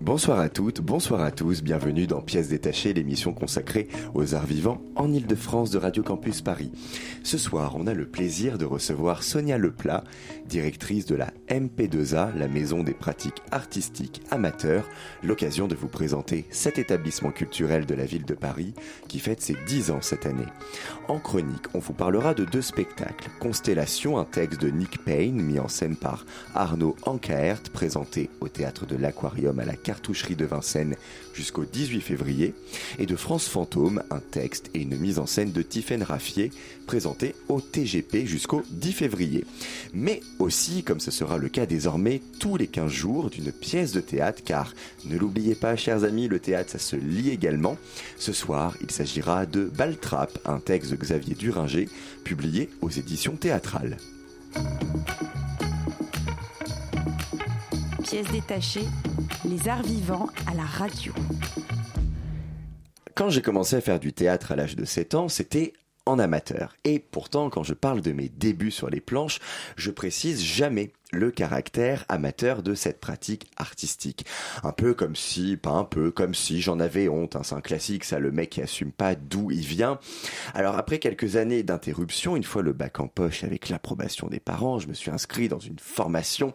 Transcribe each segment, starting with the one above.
Bonsoir à toutes, bonsoir à tous, bienvenue dans Pièces détachées, l'émission consacrée aux arts vivants en Ile-de-France de Radio Campus Paris. Ce soir, on a le plaisir de recevoir Sonia Leplat, directrice de la MP2A, la maison des pratiques artistiques amateurs, l'occasion de vous présenter cet établissement culturel de la ville de Paris qui fête ses 10 ans cette année. En chronique, on vous parlera de deux spectacles. Constellation, un texte de Nick Payne mis en scène par Arnaud Ankaert, présenté au théâtre de l'Aquarium à la cartoucherie de Vincennes jusqu'au 18 février, et de France Fantôme, un texte et une mise en scène de Tiffaine Raffier, présenté au TGP jusqu'au 10 février. Mais aussi, comme ce sera le cas désormais, tous les 15 jours d'une pièce de théâtre, car ne l'oubliez pas, chers amis, le théâtre, ça se lit également. Ce soir, il s'agira de Baltrap, un texte de Xavier Duringer, publié aux éditions théâtrales. Pièce détachée, les arts vivants à la radio. Quand j'ai commencé à faire du théâtre à l'âge de 7 ans, c'était en amateur. Et pourtant, quand je parle de mes débuts sur les planches, je précise jamais le caractère amateur de cette pratique artistique. Un peu comme si, pas un peu, comme si j'en avais honte. Hein, c'est un classique, ça, le mec qui assume pas d'où il vient. Alors après quelques années d'interruption, une fois le bac en poche avec l'approbation des parents, je me suis inscrit dans une formation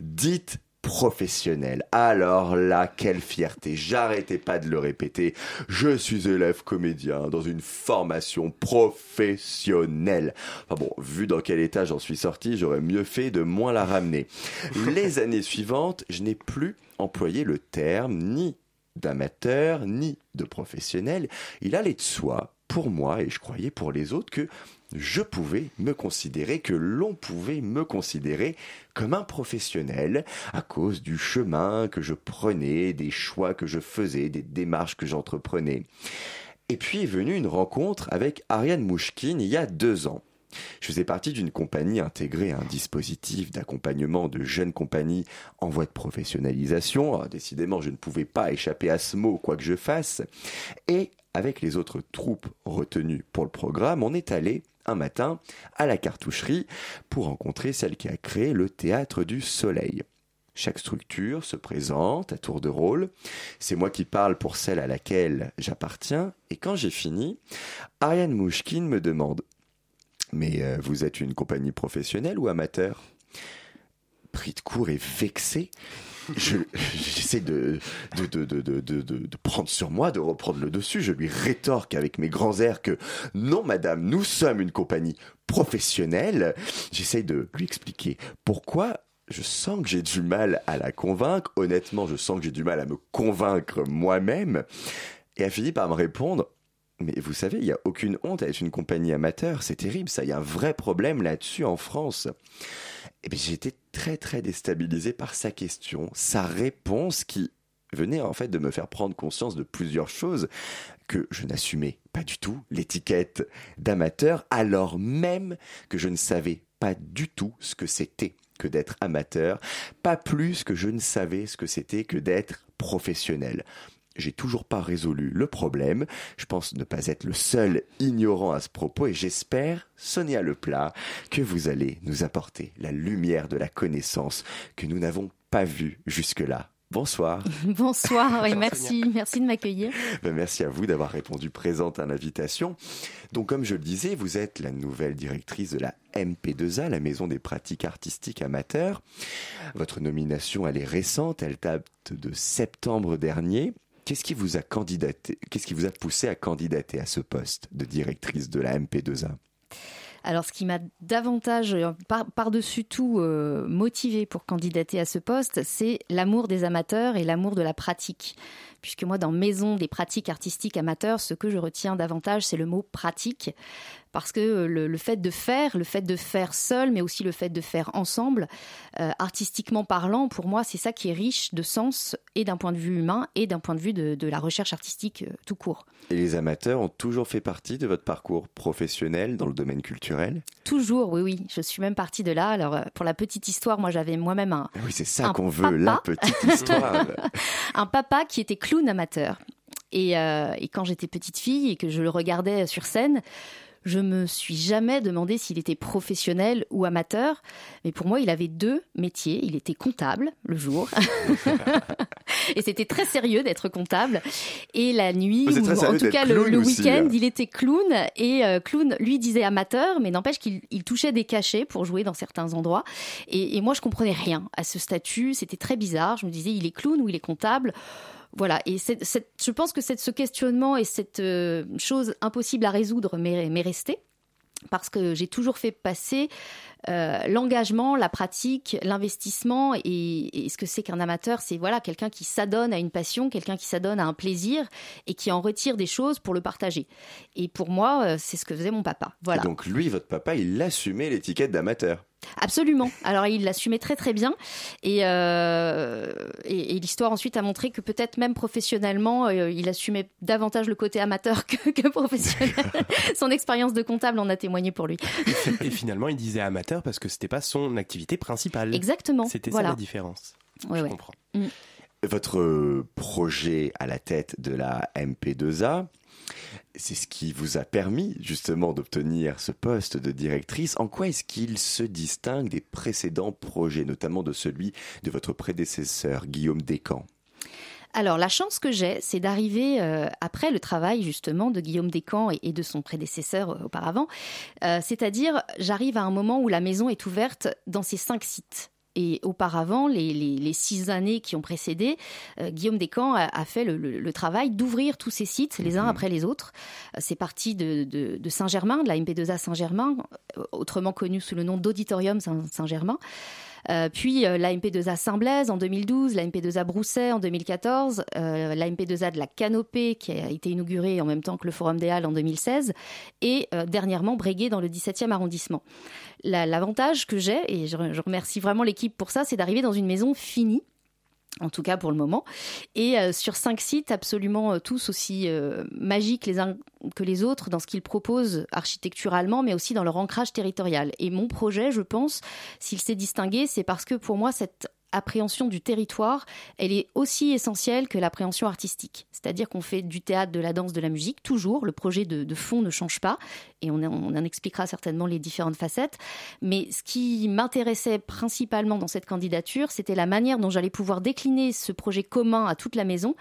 dite professionnel. Alors là, quelle fierté. J'arrêtais pas de le répéter. Je suis élève comédien dans une formation professionnelle. Enfin bon, vu dans quel état j'en suis sorti, j'aurais mieux fait de moins la ramener. Les années suivantes, je n'ai plus employé le terme ni d'amateur ni de professionnel. Il allait de soi pour moi et je croyais pour les autres que je pouvais me considérer, que l'on pouvait me considérer comme un professionnel à cause du chemin que je prenais, des choix que je faisais, des démarches que j'entreprenais. Et puis est venue une rencontre avec Ariane Mouchkine il y a deux ans. Je faisais partie d'une compagnie intégrée à un dispositif d'accompagnement de jeunes compagnies en voie de professionnalisation. Ah, décidément, je ne pouvais pas échapper à ce mot, quoi que je fasse. Et avec les autres troupes retenues pour le programme, on est allé un matin à la cartoucherie pour rencontrer celle qui a créé le théâtre du soleil. Chaque structure se présente à tour de rôle. C'est moi qui parle pour celle à laquelle j'appartiens. Et quand j'ai fini, Ariane Mouchkine me demande Mais euh, vous êtes une compagnie professionnelle ou amateur? Pris de court et vexé, j'essaie de de, de, de, de, prendre sur moi, de reprendre le dessus. Je lui rétorque avec mes grands airs que non, madame, nous sommes une compagnie professionnelle. J'essaie de lui expliquer pourquoi je sens que j'ai du mal à la convaincre. Honnêtement, je sens que j'ai du mal à me convaincre moi-même. Et elle finit par me répondre mais vous savez, il n'y a aucune honte à être une compagnie amateur, c'est terrible, ça, il y a un vrai problème là-dessus en France. Et bien j'étais très très déstabilisé par sa question, sa réponse qui venait en fait de me faire prendre conscience de plusieurs choses que je n'assumais pas du tout, l'étiquette d'amateur, alors même que je ne savais pas du tout ce que c'était que d'être amateur, pas plus que je ne savais ce que c'était que d'être professionnel j'ai toujours pas résolu le problème. Je pense ne pas être le seul ignorant à ce propos et j'espère, Sonia Leplat, que vous allez nous apporter la lumière de la connaissance que nous n'avons pas vue jusque-là. Bonsoir. Bonsoir et merci, merci de m'accueillir. Ben, merci à vous d'avoir répondu présente à l'invitation. Donc comme je le disais, vous êtes la nouvelle directrice de la MP2A, la Maison des pratiques artistiques amateurs. Votre nomination, elle est récente, elle date de septembre dernier. Qu'est-ce qui vous a candidaté Qu'est-ce qui vous a poussé à candidater à ce poste de directrice de la MP2A alors, ce qui m'a davantage, euh, par-dessus tout, euh, motivé pour candidater à ce poste, c'est l'amour des amateurs et l'amour de la pratique. Puisque moi, dans Maison des pratiques artistiques amateurs, ce que je retiens davantage, c'est le mot pratique, parce que le, le, fait de faire, le fait de faire seul, mais aussi le fait de faire ensemble, euh, artistiquement parlant, pour moi, c'est ça qui est riche de sens, et d'un point de vue humain, et d'un point de vue de, de la recherche artistique euh, tout court. Et les amateurs ont toujours fait partie de votre parcours professionnel dans le domaine culturel? Toujours, oui, oui. Je suis même partie de là. Alors, euh, pour la petite histoire, moi, j'avais moi-même un. Oui, c'est ça qu'on veut, la petite histoire. un papa qui était clown amateur. Et, euh, et quand j'étais petite fille et que je le regardais sur scène, je me suis jamais demandé s'il était professionnel ou amateur, mais pour moi, il avait deux métiers. Il était comptable le jour, et c'était très sérieux d'être comptable. Et la nuit, ou en tout cas le, le week-end, il était clown. Et euh, clown, lui disait amateur, mais n'empêche qu'il touchait des cachets pour jouer dans certains endroits. Et, et moi, je comprenais rien à ce statut. C'était très bizarre. Je me disais, il est clown ou il est comptable? Voilà, et je pense que ce questionnement et cette euh, chose impossible à résoudre m'est, resté parce que j'ai toujours fait passer euh, l'engagement, la pratique, l'investissement et, ce que c'est qu'un amateur, c'est voilà quelqu'un qui s'adonne à une passion, quelqu'un qui s'adonne à un plaisir et qui en retire des choses pour le partager. Et pour moi, euh, c'est ce que faisait mon papa. Voilà. Donc lui, votre papa, il assumait l'étiquette d'amateur. Absolument. Alors il l'assumait très très bien et, euh, et, et l'histoire ensuite a montré que peut-être même professionnellement euh, il assumait davantage le côté amateur que, que professionnel. son expérience de comptable en a témoigné pour lui. et finalement il disait amateur parce que c'était pas son activité principale. Exactement. C'était voilà. ça la différence. Ouais, Je ouais. comprends. Mm. Votre projet à la tête de la MP2A, c'est ce qui vous a permis justement d'obtenir ce poste de directrice. En quoi est-ce qu'il se distingue des précédents projets, notamment de celui de votre prédécesseur, Guillaume Descamps? Alors, la chance que j'ai, c'est d'arriver euh, après le travail justement de Guillaume Descamps et, et de son prédécesseur euh, auparavant. Euh, C'est-à-dire, j'arrive à un moment où la maison est ouverte dans ses cinq sites. Et auparavant, les, les, les, six années qui ont précédé, euh, Guillaume Descamps a, a fait le, le, le travail d'ouvrir tous ces sites les uns mmh. après les autres. Euh, C'est parti de, de, de Saint-Germain, de la MP2A Saint-Germain, euh, autrement connu sous le nom d'Auditorium Saint-Germain. Euh, puis euh, la MP2A Saint-Blaise en 2012, la MP2A Brousset en 2014, euh, la MP2A de la Canopée qui a été inaugurée en même temps que le Forum des Halles en 2016 et euh, dernièrement Breguet dans le 17e arrondissement. L'avantage que j'ai, et je remercie vraiment l'équipe pour ça, c'est d'arriver dans une maison finie en tout cas pour le moment, et euh, sur cinq sites absolument euh, tous aussi euh, magiques les uns que les autres dans ce qu'ils proposent architecturalement, mais aussi dans leur ancrage territorial. Et mon projet, je pense, s'il s'est distingué, c'est parce que pour moi, cette appréhension du territoire, elle est aussi essentielle que l'appréhension artistique. C'est-à-dire qu'on fait du théâtre, de la danse, de la musique, toujours. Le projet de, fond ne change pas, et on, on, en expliquera certainement les différentes facettes. Mais ce qui m'intéressait principalement dans cette candidature, c'était la manière dont j'allais pouvoir décliner ce projet commun à toute la maison,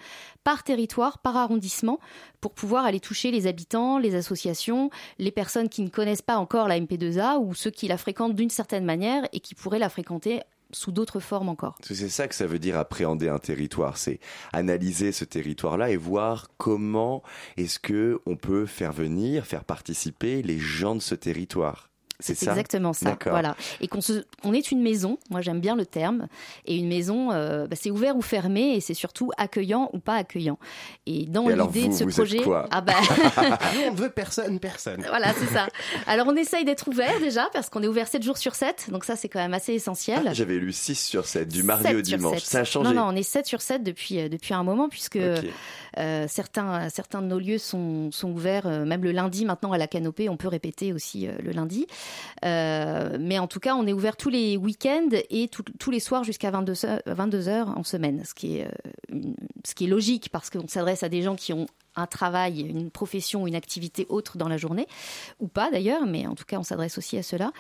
par territoire, par arrondissement, pour pouvoir aller toucher les habitants, les associations, les personnes qui ne connaissent pas encore la MP2A, ou ceux qui la fréquentent d'une certaine manière et qui pourraient la fréquenter sous d'autres formes encore. C'est ça que ça veut dire appréhender un territoire, c'est analyser ce territoire-là et voir comment est-ce que on peut faire venir, faire participer les gens de ce territoire. C'est exactement ça. Voilà. Et qu'on se, on est une maison. Moi, j'aime bien le terme. Et une maison, euh, bah, c'est ouvert ou fermé, et c'est surtout accueillant ou pas accueillant. Et dans l'idée de ce vous projet, ah bah... Nous, on veut personne, personne. Voilà, c'est ça. Alors, on essaye d'être ouvert déjà parce qu'on est ouvert 7 jours sur 7 Donc ça, c'est quand même assez essentiel. Ah, J'avais lu 6 sur 7 du mardi au dimanche. Ça a changé. Non, non, on est 7 sur 7 depuis euh, depuis un moment puisque okay. Euh, certains de nos lieux sont ouverts euh, même le lundi maintenant à la canopée. On peut répéter aussi euh, le lundi. Mais en tout cas, on est ouvert tous les week-ends et tous les soirs jusqu'à 22 heures, 22 heures en semaine, ce qui est, ce qui est logique parce qu'on s'adresse à des gens qui ont un travail, une profession, une activité autre dans la journée, ou pas d'ailleurs, mais en tout cas, on s'adresse aussi à ceux-là,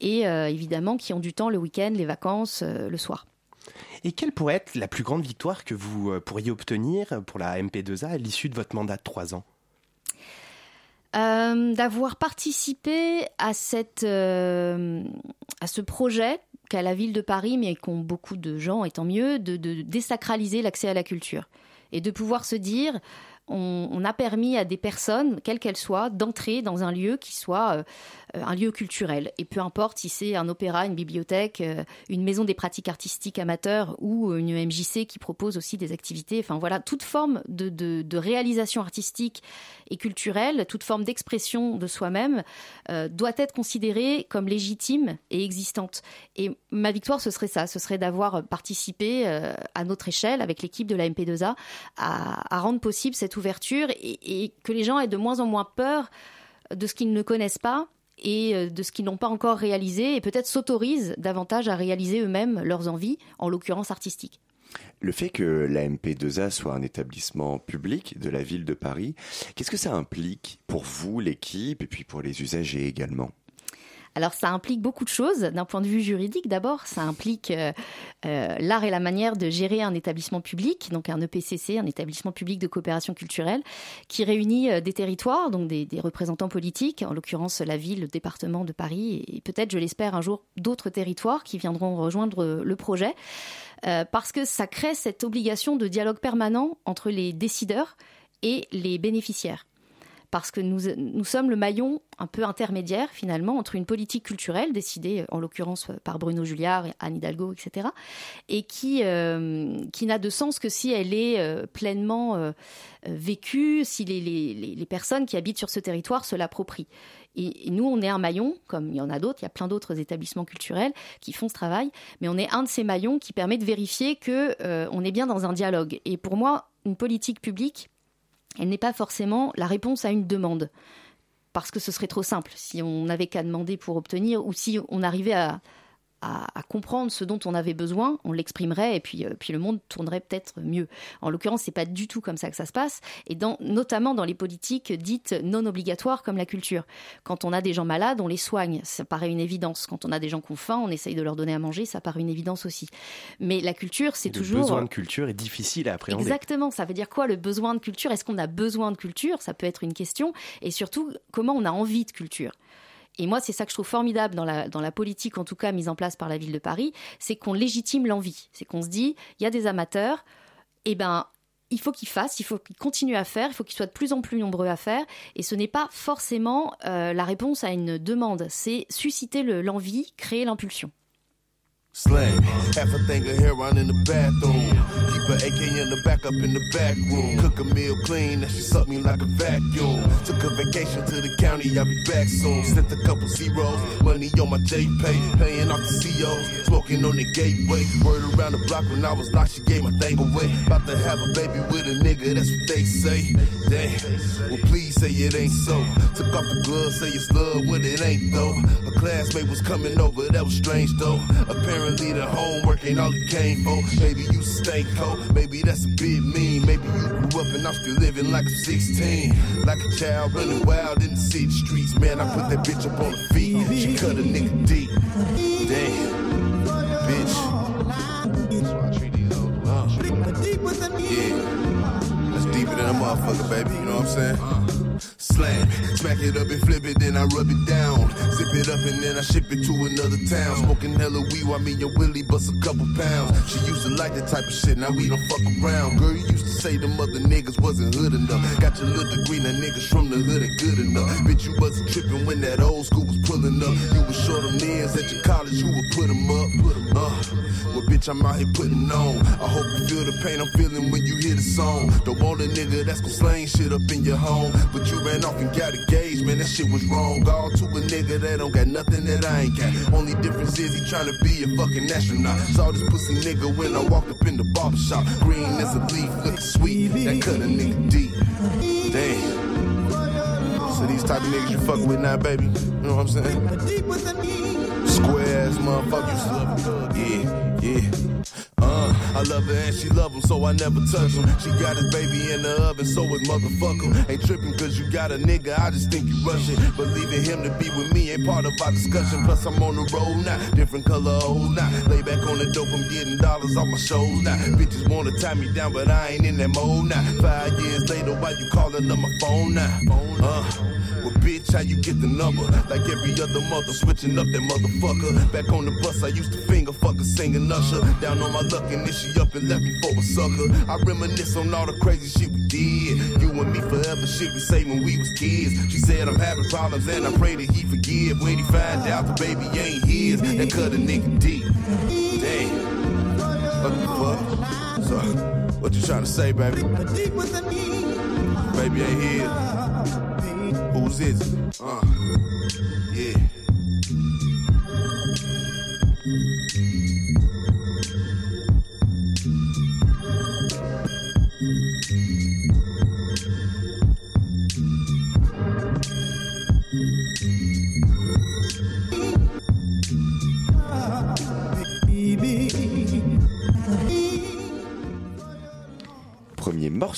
et évidemment qui ont du temps le week-end, les vacances, le soir. Et quelle pourrait être la plus grande victoire que vous euh, pourriez obtenir pour la MP2A à l'issue de votre mandat de trois ans euh, d'avoir participé à, cette, euh, à ce projet qu'a la ville de Paris, mais qu'ont beaucoup de gens, et tant mieux, de, désacraliser l'accès à la culture. Et de pouvoir se dire, on, a permis à des personnes, quelles qu'elles soient, d'entrer dans un lieu qui soit un lieu culturel. Et peu importe si c'est un opéra, une bibliothèque, euh, une maison des pratiques artistiques amateurs ou une MJC qui propose aussi des activités. Enfin voilà, toute forme de, réalisation artistique et culturelle, toute forme d'expression de soi-même euh, doit être considérée comme légitime et existante. Et ma victoire, ce serait ça, ce serait d'avoir participé à notre échelle avec l'équipe de la MP2A à, rendre possible cette ouverture et, que les gens aient de moins en moins peur de ce qu'ils ne connaissent pas et euh, de ce qu'ils n'ont pas encore réalisé et peut-être s'autorisent davantage à réaliser eux-mêmes leurs envies, en l'occurrence artistiques. Le fait que la MP2A soit un établissement public de la ville de Paris, qu'est-ce que ça implique pour vous, l'équipe, et puis pour les usagers également? Alors ça implique beaucoup de choses. D'un point de vue juridique, d'abord, ça implique euh, euh, l'art et la manière de gérer un établissement public, donc un EPCC, un établissement public de coopération culturelle, qui réunit euh, des territoires, donc des, représentants politiques, en l'occurrence la ville, le département de Paris, et peut-être, je l'espère, un jour d'autres territoires qui viendront rejoindre le projet. parce que ça crée cette obligation de dialogue permanent entre les décideurs et les bénéficiaires parce que nous, nous sommes le maillon un peu intermédiaire finalement entre une politique culturelle décidée en l'occurrence par Bruno Julliard, Anne Hidalgo, etc., et qui, euh, qui n'a de sens que si elle est euh, pleinement euh, vécue, si les, les, les, personnes qui habitent sur ce territoire se l'approprient. Et, nous, on est un maillon, comme il y en a d'autres, il y a plein d'autres établissements culturels qui font ce travail, mais on est un de ces maillons qui permet de vérifier que on est bien dans un dialogue. Et pour moi, une politique publique, elle n'est pas forcément la réponse à une demande. Parce que ce serait trop simple si on n'avait qu'à demander pour obtenir ou si on arrivait à, à, comprendre ce dont on avait besoin, on l'exprimerait et puis, euh, puis le monde tournerait peut-être mieux. En l'occurrence, c'est pas du tout comme ça que ça se passe, et dans, notamment dans les politiques dites non obligatoires comme la culture. Quand on a des gens malades, on les soigne, ça paraît une évidence. Quand on a des gens qui ont faim, on essaye de leur donner à manger, ça paraît une évidence aussi. Mais la culture, c'est toujours. Le besoin de culture est difficile à appréhender. Exactement, ça veut dire quoi le besoin de culture? Est-ce qu'on a besoin de culture? Ça peut être une question. Et surtout, comment on a envie de culture? Et moi, c'est ça que je trouve formidable dans la, dans la politique, en tout cas mise en place par la ville de Paris, c'est qu'on légitime l'envie. C'est qu'on se dit, il y a des amateurs, eh ben, il faut qu'ils fassent, il faut qu'ils continuent à faire, il faut qu'ils soient de plus en plus nombreux à faire. Et ce n'est pas forcément euh, la réponse à une demande, c'est susciter l'envie, créer l'impulsion. Slang, half a thing of hair heroin in the bathroom. Keep an AK in the back up in the back room. Cook a meal clean, and she suck me like a vacuum. Took a vacation to the county, I'll be back soon. Sent a couple zeros, money on my J pay, paying off the COs, smoking on the gateway. Word around the block when I was locked, she gave my thing away. About to have a baby with a nigga, that's what they say. Damn, well please say it ain't so. Took off the gloves, say it's love, what it ain't though. A classmate was coming over, that was strange though. Apparently Apparently the homework ain't all it came for. Maybe you stay cold, maybe that's a bit mean. Maybe you grew up and I'm still living like I'm 16. Like a child running wild in the city streets. Man, I put that bitch up on the feet. She cut a nigga deep. Damn, bitch. Yeah, that's deeper than a motherfucker, baby. You know what I'm saying? Smack it up and flip it, then I rub it down. Zip it up and then I ship it to another town. Smoking hella weed while me and Willie bust a couple pounds. She used to like that type of shit, now we don't fuck around. Girl, you used to say them other niggas wasn't hood enough. Got your little degree, now niggas from the hood ain't good enough. Bitch, you wasn't tripping when that old school was pulling up. You was short them niggas at your college, who would put them up. Uh. Well, bitch, I'm out here putting on. I hope you feel the pain I'm feeling when you hear the song. Don't want a nigga that's gon' slang shit up in your home. But you ran off and got engaged, man, that shit was wrong. All to a nigga that don't got nothing that I ain't got. Only difference is he tryna be a fucking astronaut. Saw this pussy nigga when I walked up in the barbershop. Green as a leaf, looking sweet. That cut a nigga deep. Damn. So these type of niggas you fuck with now, baby. You know what I'm saying? Square ass motherfuckers. Yeah. Yeah. Uh, I love her and she love him, so I never touch him. She got his baby in the oven, so his motherfucker. Ain't tripping cause you got a nigga, I just think you rushing. But leaving him to be with me ain't part of our discussion. Plus, I'm on the road now, different color old now. Lay back on the dope, I'm getting dollars off my shows now. Bitches wanna tie me down, but I ain't in that mode now. Five years later, why you calling on my phone now? Uh, well, bitch, how you get the number? Like every other mother, switching up that motherfucker. Back on the bus, I used to finger fucker, singing Usher. Down on my luck, and this she up and left me for a sucker. I reminisce on all the crazy shit we did. You and me forever, shit we say when we was kids. She said I'm having problems and I pray that he forgive. When he find out the baby ain't his, that cut a nigga deep. Damn. What the fuck? So, what you trying to say, baby? Baby ain't here. Who's this? Uh, yeah.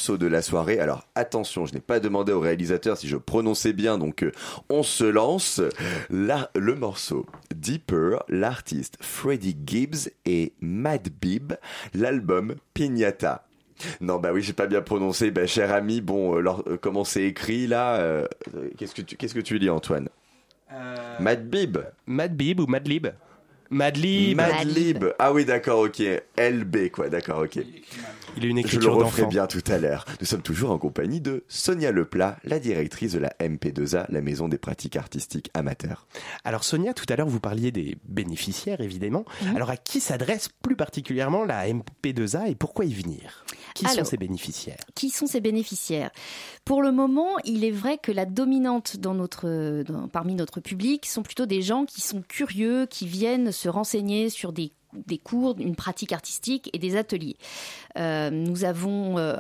Morceau de la soirée. Alors attention, je n'ai pas demandé au réalisateur si je prononçais bien, donc euh, on se lance. La- le morceau Deeper, l'artiste Freddie Gibbs et Mad Bib, l'album Pignata. Non, bah oui, j'ai pas bien prononcé. Bah, cher ami, bon, euh, lor- euh, comment c'est écrit là euh, euh, Qu'est-ce que tu, qu'est-ce que tu lis, Antoine? Mad Bib. Mad Bib ou Madlib Madlib. Madlib. Ah oui, d'accord, ok. LB, quoi, d'accord, ok. Il a une Je le écriture referai bien tout à l'heure. Nous sommes toujours en compagnie de Sonia Leplat, la directrice de la MP2A, la maison des pratiques artistiques amateurs. Alors Sonia, tout à l'heure vous parliez des bénéficiaires évidemment. Mhm. Alors à qui s'adresse plus particulièrement la MP2A et pourquoi y venir? Qui sont ces bénéficiaires? Qui sont ces bénéficiaires? Pour le moment, il est vrai que la dominante dans notre, dans- parmi notre public sont plutôt des gens qui sont curieux, qui viennent se renseigner sur des des cours, une pratique artistique et des ateliers. Euh, nous avons euh,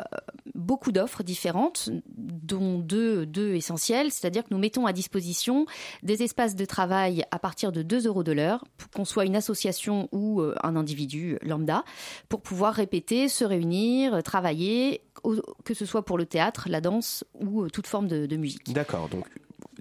beaucoup d'offres différentes, dont deux, deux essentielles, c'est-à-dire que nous mettons à disposition des espaces de travail à partir de 2 euros de l'heure, qu'on soit une association ou euh, un individu lambda, pour pouvoir répéter, se réunir, travailler, que ce soit pour le théâtre, la danse ou toute forme de, musique. D'accord,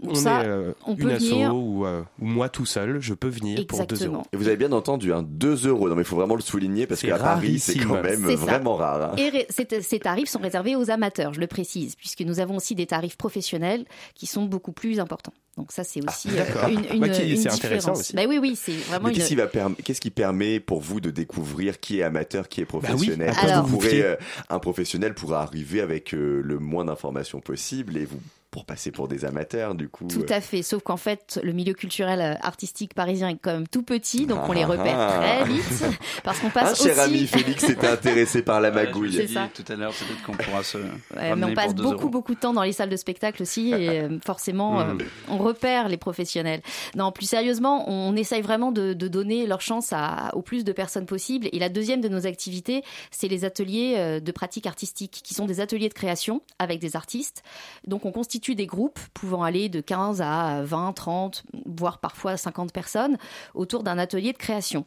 on ça, est euh, on une peut asso venir- ou, euh, ou moi tout seul, je peux venir pour 2 Exactement. euros. Et vous avez bien entendu, hein, 2 euros. Non, mais il faut vraiment le souligner parce qu'à Paris, c'est quand même ça. vraiment rare. hein. Et ré- ces, tarifs sont réservés aux amateurs, je le précise, puisque nous avons aussi des tarifs professionnels qui sont beaucoup plus importants. Donc ça, c'est aussi euh, une, une, Bah, qui- une différence. aussi. Bah oui, oui, c'est vraiment Mais une... qu'est-ce qui, qu'est-ce qui permet pour vous de découvrir qui est amateur, qui est Bah oui, professionnel? à quoi Vous pourrez, euh, Un professionnel pourra arriver avec euh, le moins d'informations possible et vous pour passer pour des amateurs, du coup. Tout euh, à fait, sauf qu'en fait, le milieu culturel euh, artistique parisien est quand même tout petit, donc on les Ah, repère ah. très vite, parce qu'on Un passe cher aussi... ami Félix était intéressé par la Ouais, magouille. ça. tout à l'heure, peut-être qu'on pourra se. Ouais, mais on passe beaucoup euros. beaucoup de temps dans les salles de spectacle aussi et euh, forcément euh, Mhm. on repère les professionnels. Non, plus sérieusement, on essaye vraiment de, de donner leur chance à, au plus de personnes possible. Et la deuxième de nos activités, c'est les ateliers de pratique artistique, qui sont des ateliers de création avec des artistes. Donc on constitue des groupes pouvant aller de 15 à 20, 30, voire parfois 50 personnes autour d'un atelier de création.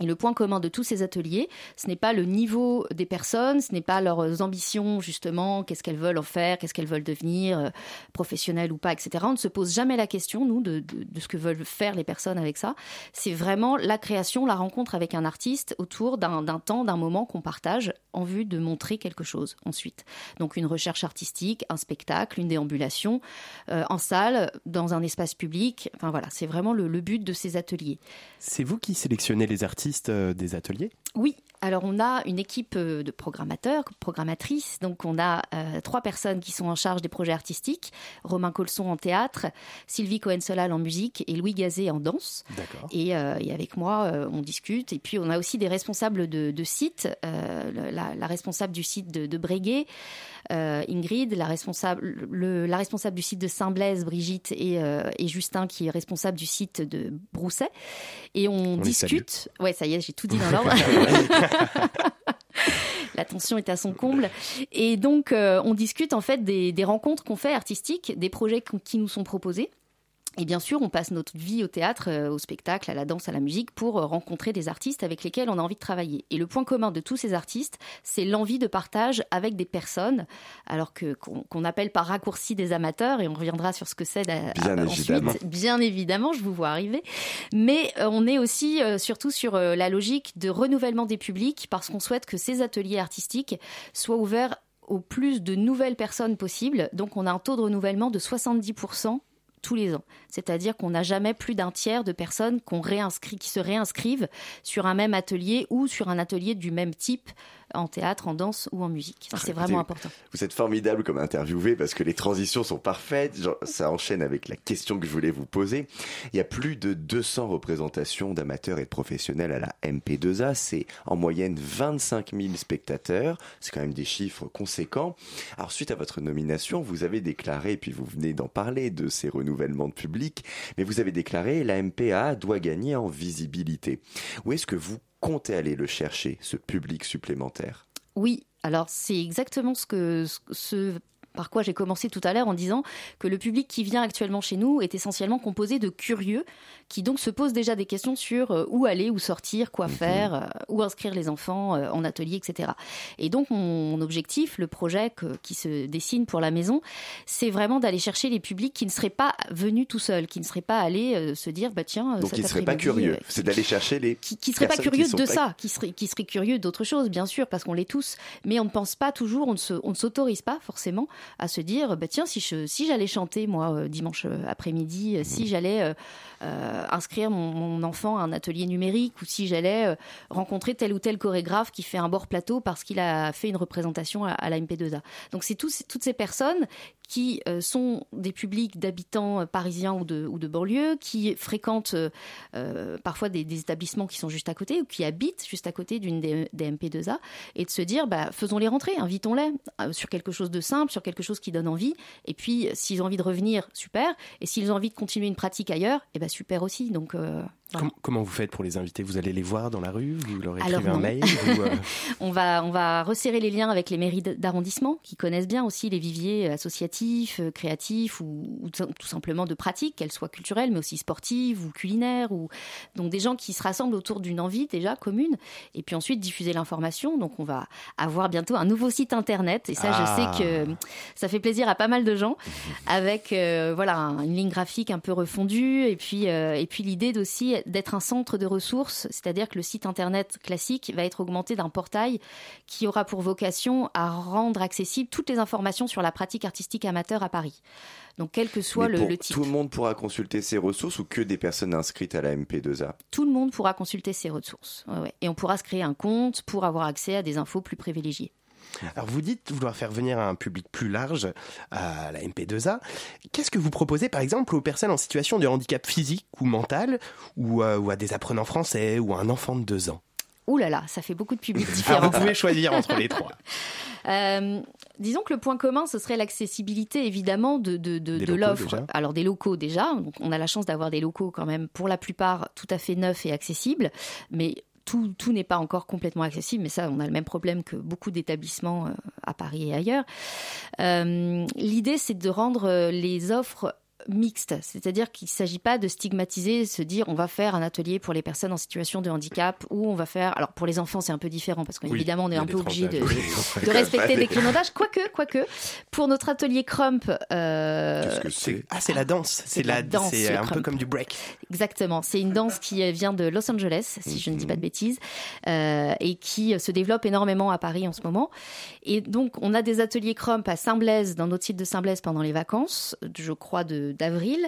Et le point commun de tous ces ateliers, ce n'est pas le niveau des personnes, ce n'est pas leurs ambitions justement, qu'est-ce qu'elles veulent en faire, qu'est-ce qu'elles veulent devenir, euh, professionnelles ou pas, etc. On ne se pose jamais la question, nous, de, ce que veulent faire les personnes avec ça. C'est vraiment la création, la rencontre avec un artiste autour d'un d'un temps, d'un moment qu'on partage en vue de montrer quelque chose ensuite. Donc une recherche artistique, un spectacle, une déambulation, euh, en salle, dans un espace public. Enfin voilà, c'est vraiment le- le but de ces ateliers. C'est vous qui sélectionnez les artistes euh, des ateliers Oui, alors on a une équipe euh, de programmateurs, programmatrices. Donc on a euh, trois personnes qui sont en charge des projets artistiques Romain Colson en théâtre, Sylvie Cohen-Solal en musique et Louis Gazet en danse. Et, euh, et avec moi, euh, on discute. Et puis on a aussi des responsables de, de site, le- la, la responsable du site de, de Breguet, Ingrid, la responsable, le- la responsable du site de Saint-Blaise, Brigitte, et, et Justin, qui est responsable du site de Brousset. Et on, discute. Ouais, ça y est, j'ai tout dit dans l'ordre. La tension est à son comble. Et donc, euh, on discute en fait des, des rencontres qu'on fait artistiques, des projets qui nous sont proposés. Et bien sûr, on passe notre vie au théâtre, euh, au spectacle, à la danse, à la musique pour euh, rencontrer des artistes avec lesquels on a envie de travailler. Et le point commun de tous ces artistes, c'est l'envie de partage avec des personnes, alors que qu'on appelle par raccourci des amateurs, et on reviendra sur ce que c'est évidemment. ensuite. Bien évidemment, je vous vois arriver. Mais euh, on est aussi euh, surtout sur euh, la logique de renouvellement des publics, parce qu'on souhaite que ces ateliers artistiques soient ouverts au plus de nouvelles personnes possibles. Donc on a un taux de renouvellement de 70% tous les ans. C'est-à-dire qu'on n'a jamais plus d'un tiers de personnes qu'on réinscrit, qui se réinscrivent sur un même atelier ou sur un atelier du même type en théâtre, en danse ou en musique. C'est vraiment important. Vous êtes formidable comme interviewé parce que les transitions sont parfaites. Ça enchaîne avec la question que je voulais vous poser. Il y a plus de 200 représentations d'amateurs et de professionnels à la MP2A. C'est en moyenne 25 000 spectateurs. C'est quand même des chiffres conséquents. Alors suite à votre nomination, vous avez déclaré, puis vous venez d'en parler de ces renouvellements de public, mais vous avez déclaré la MPA doit gagner en visibilité. Où est-ce que vous comptez aller le chercher, ce public supplémentaire? Oui, alors c'est exactement ce que ce par quoi j'ai commencé tout à l'heure en disant que le public qui vient actuellement chez nous est essentiellement composé de curieux qui donc se posent déjà des questions sur euh, où aller, où sortir, quoi mhm. faire, euh, où inscrire les enfants euh, en atelier, etc. Et donc mon objectif, le projet qui se dessine pour la maison, c'est vraiment d'aller chercher les publics qui ne seraient pas venus tout seuls, qui ne seraient pas allés se dire bah tiens. Donc qui ne seraient pas curieux. c'est d'aller chercher les qui, qui seraient pas curieux de ça, qui seraient qui seraient curieux d'autre chose, bien sûr, parce qu'on l'est tous, mais on ne pense pas toujours, ne, on ne s'autorise pas forcément à se dire bah tiens si je, si j'allais chanter moi dimanche après-midi, si mhm. j'allais inscrire mon, enfant à un atelier numérique ou si j'allais euh, rencontrer tel ou tel chorégraphe qui fait un bord plateau parce qu'il a fait une représentation à, la MP2A. Donc c'est toutes ces personnes qui euh, sont des publics d'habitants euh, parisiens ou de, banlieue, qui fréquentent euh, parfois des, établissements qui sont juste à côté ou qui habitent juste à côté d'une des, MP2A, et de se dire, bah, faisons-les rentrer, invitons-les sur quelque chose de simple, sur quelque chose qui donne envie, et puis s'ils ont envie de revenir, super, et s'ils ont envie de continuer une pratique ailleurs, et eh ben super aussi. Donc Comment, vous faites pour les inviter? Vous allez les voir dans la rue? Vous leur écrivez un mail euh on, va, on va resserrer les liens avec les mairies d'arrondissement qui connaissent bien aussi les viviers associatifs, euh, créatifs ou, tout simplement de pratiques, qu'elles soient culturelles mais aussi sportives ou culinaires. Ou... Donc des gens qui se rassemblent autour d'une envie déjà commune et puis ensuite diffuser l'information. Donc on va avoir bientôt un nouveau site internet et ça je sais Ah. que ça fait plaisir à pas mal de gens avec euh, voilà une ligne graphique un peu refondue et puis, et puis l'idée aussi d'être un centre de ressources, c'est-à-dire que le site internet classique va être augmenté d'un portail qui aura pour vocation à rendre accessibles toutes les informations sur la pratique artistique amateur à Paris. Donc quel que soit Mais le, le type. Tout le monde pourra consulter ces ressources ou que des personnes inscrites à la MP2A Tout le monde pourra consulter ses ressources. Ouais, ouais. Et on pourra se créer un compte pour avoir accès à des infos plus privilégiées. Alors vous dites vouloir faire venir un public plus large à la MP2A. Qu'est-ce que vous proposez par exemple aux personnes en situation de handicap physique ou mental ou, euh, ou à des apprenants français ou à un enfant de deux ans? Ouh là là, ça fait beaucoup de publics Alors vous pouvez choisir entre les trois. Euh, disons que le point commun, ce serait l'accessibilité évidemment de, de, de, de l'offre. Alors des locaux déjà, donc on a la chance d'avoir des locaux quand même pour la plupart tout à fait neufs et accessibles, mais tout, n'est pas encore complètement accessible, mais ça, on a le même problème que beaucoup d'établissements euh, à Paris et ailleurs. Euh, L'idée, c'est de rendre euh, les offres mixtes, c'est-à-dire qu'il ne s'agit pas de stigmatiser, se dire on va faire un atelier pour les personnes en situation de handicap ou on va faire, alors pour les enfants c'est un peu différent parce Oui, qu'évidemment on il y est a un peu obligé de, de- Oui, de respecter des créneaux d'âge, quoique, quoique, pour notre atelier Crump, euh, que c'est? Ah c'est la danse, c'est la la danse, c'est un peu comme du break. Exactement. C'est une danse qui euh, vient de Los Angeles, si je ne dis pas de bêtises, euh, et qui se développe énormément à Paris en ce moment. Et donc, on a des ateliers Crump à Saint-Blaise, dans notre site de Saint-Blaise pendant les vacances, je crois de- d'avril,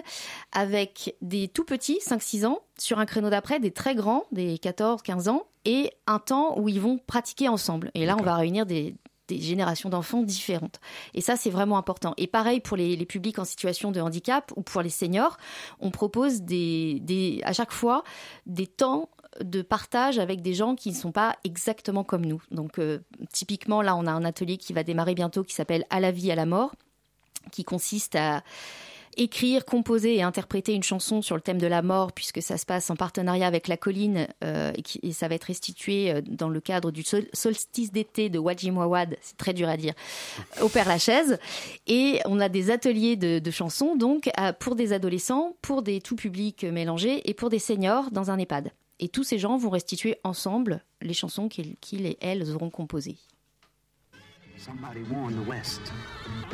avec des tout petits, 5-6 ans, sur un créneau d'après, des très grands, des 14-15 ans, et un temps où ils vont pratiquer ensemble. Et là, on va réunir des des générations d'enfants différentes. Et ça, c'est vraiment important. Et pareil pour les, les publics en situation de handicap ou pour les seniors, on propose des, des, à chaque fois des temps de partage avec des gens qui ne sont pas exactement comme nous. Donc, euh, typiquement, là, on a un atelier qui va démarrer bientôt qui s'appelle À la vie, à la mort, qui consiste à écrire, composer et interpréter une chanson sur le thème de la mort, puisque ça se passe en partenariat avec La Colline, euh, et, ça va être restitué euh, dans le cadre du sol- solstice d'été de Wajim Wawad, c'est très dur à dire, au Père Lachaise. Et on a des ateliers de, chansons, donc, pour des adolescents, pour des tout publics mélangés et pour des seniors dans un EHPAD. Et tous ces gens vont restituer ensemble les chansons qu'ils et elles auront composées. Somebody warn the West.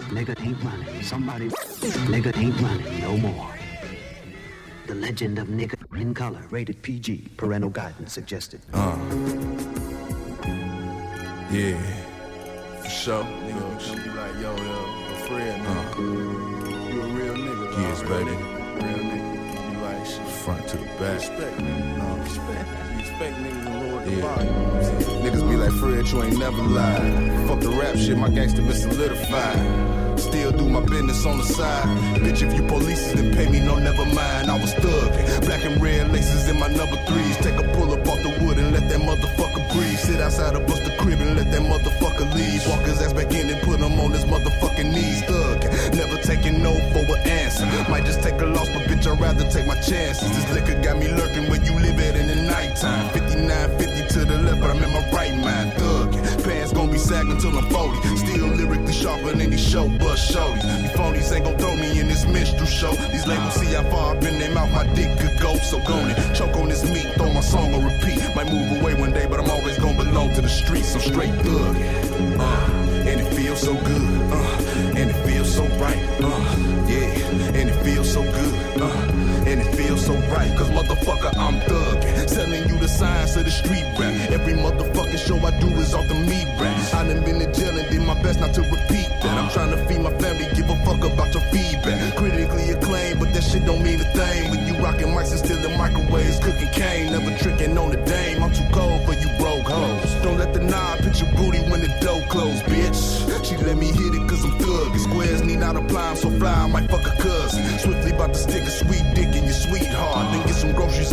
Nigga ain't running. Somebody. Nigga ain't running no more. The legend of nigga in color. Rated PG. Parental guidance suggested. Uh. Yeah. For sure. Niggas gonna be like, yo, yo, a friend, man. You a real nigga. Yes, baby. Real nigga, you like shit front to the back. Respect, man. Uh, respect. Respect niggas and Lord yeah. Niggas be like, Fred, you ain't never lied. Fuck the rap shit, my gangster been solidified. Still do my business on the side. Bitch, if you police then pay me, no, never mind. I was thug. Black and red laces in my number threes. Take a pull up off the wood and let that motherfucker breathe. Sit outside of bust the crib and let that motherfucker leave. Walk his ass back in and put him on his motherfucking knees. Thug. Taking no for an answer. Might just take a loss, but bitch, I'd rather take my chances. This liquor got me lurking where you live at in the nighttime. 59, 50 to the left, but I'm in my right mind. Thug. Pants gonna be sagging till I'm 40. Still lyrically sharper than any show bus shorties. You phonies ain't gon' throw me in this minstrel show. These labels see how far I've been, they mouth my dick could go. So go it. Choke on this meat, throw my song on repeat. Might move away one day, but I'm always gonna belong to the streets. So straight thug. Uh, and it feels so good. Uh, right. Uh, yeah, and it feels so good. Uh, and it feels so right. Cause motherfucker, I'm thug. Selling you the science of the street rap. Every motherfucking show I do is off the meat rap. I done been to jail and did my best not to repeat that. I'm trying to feed my family, give a fuck about your feedback. Critically acclaimed, but that shit don't mean a thing. When you rockin' mics and still in microwaves, cooking cane, never tricking on the dame. I'm too cold for you broke hoes. Don't let the knob hit your booty when the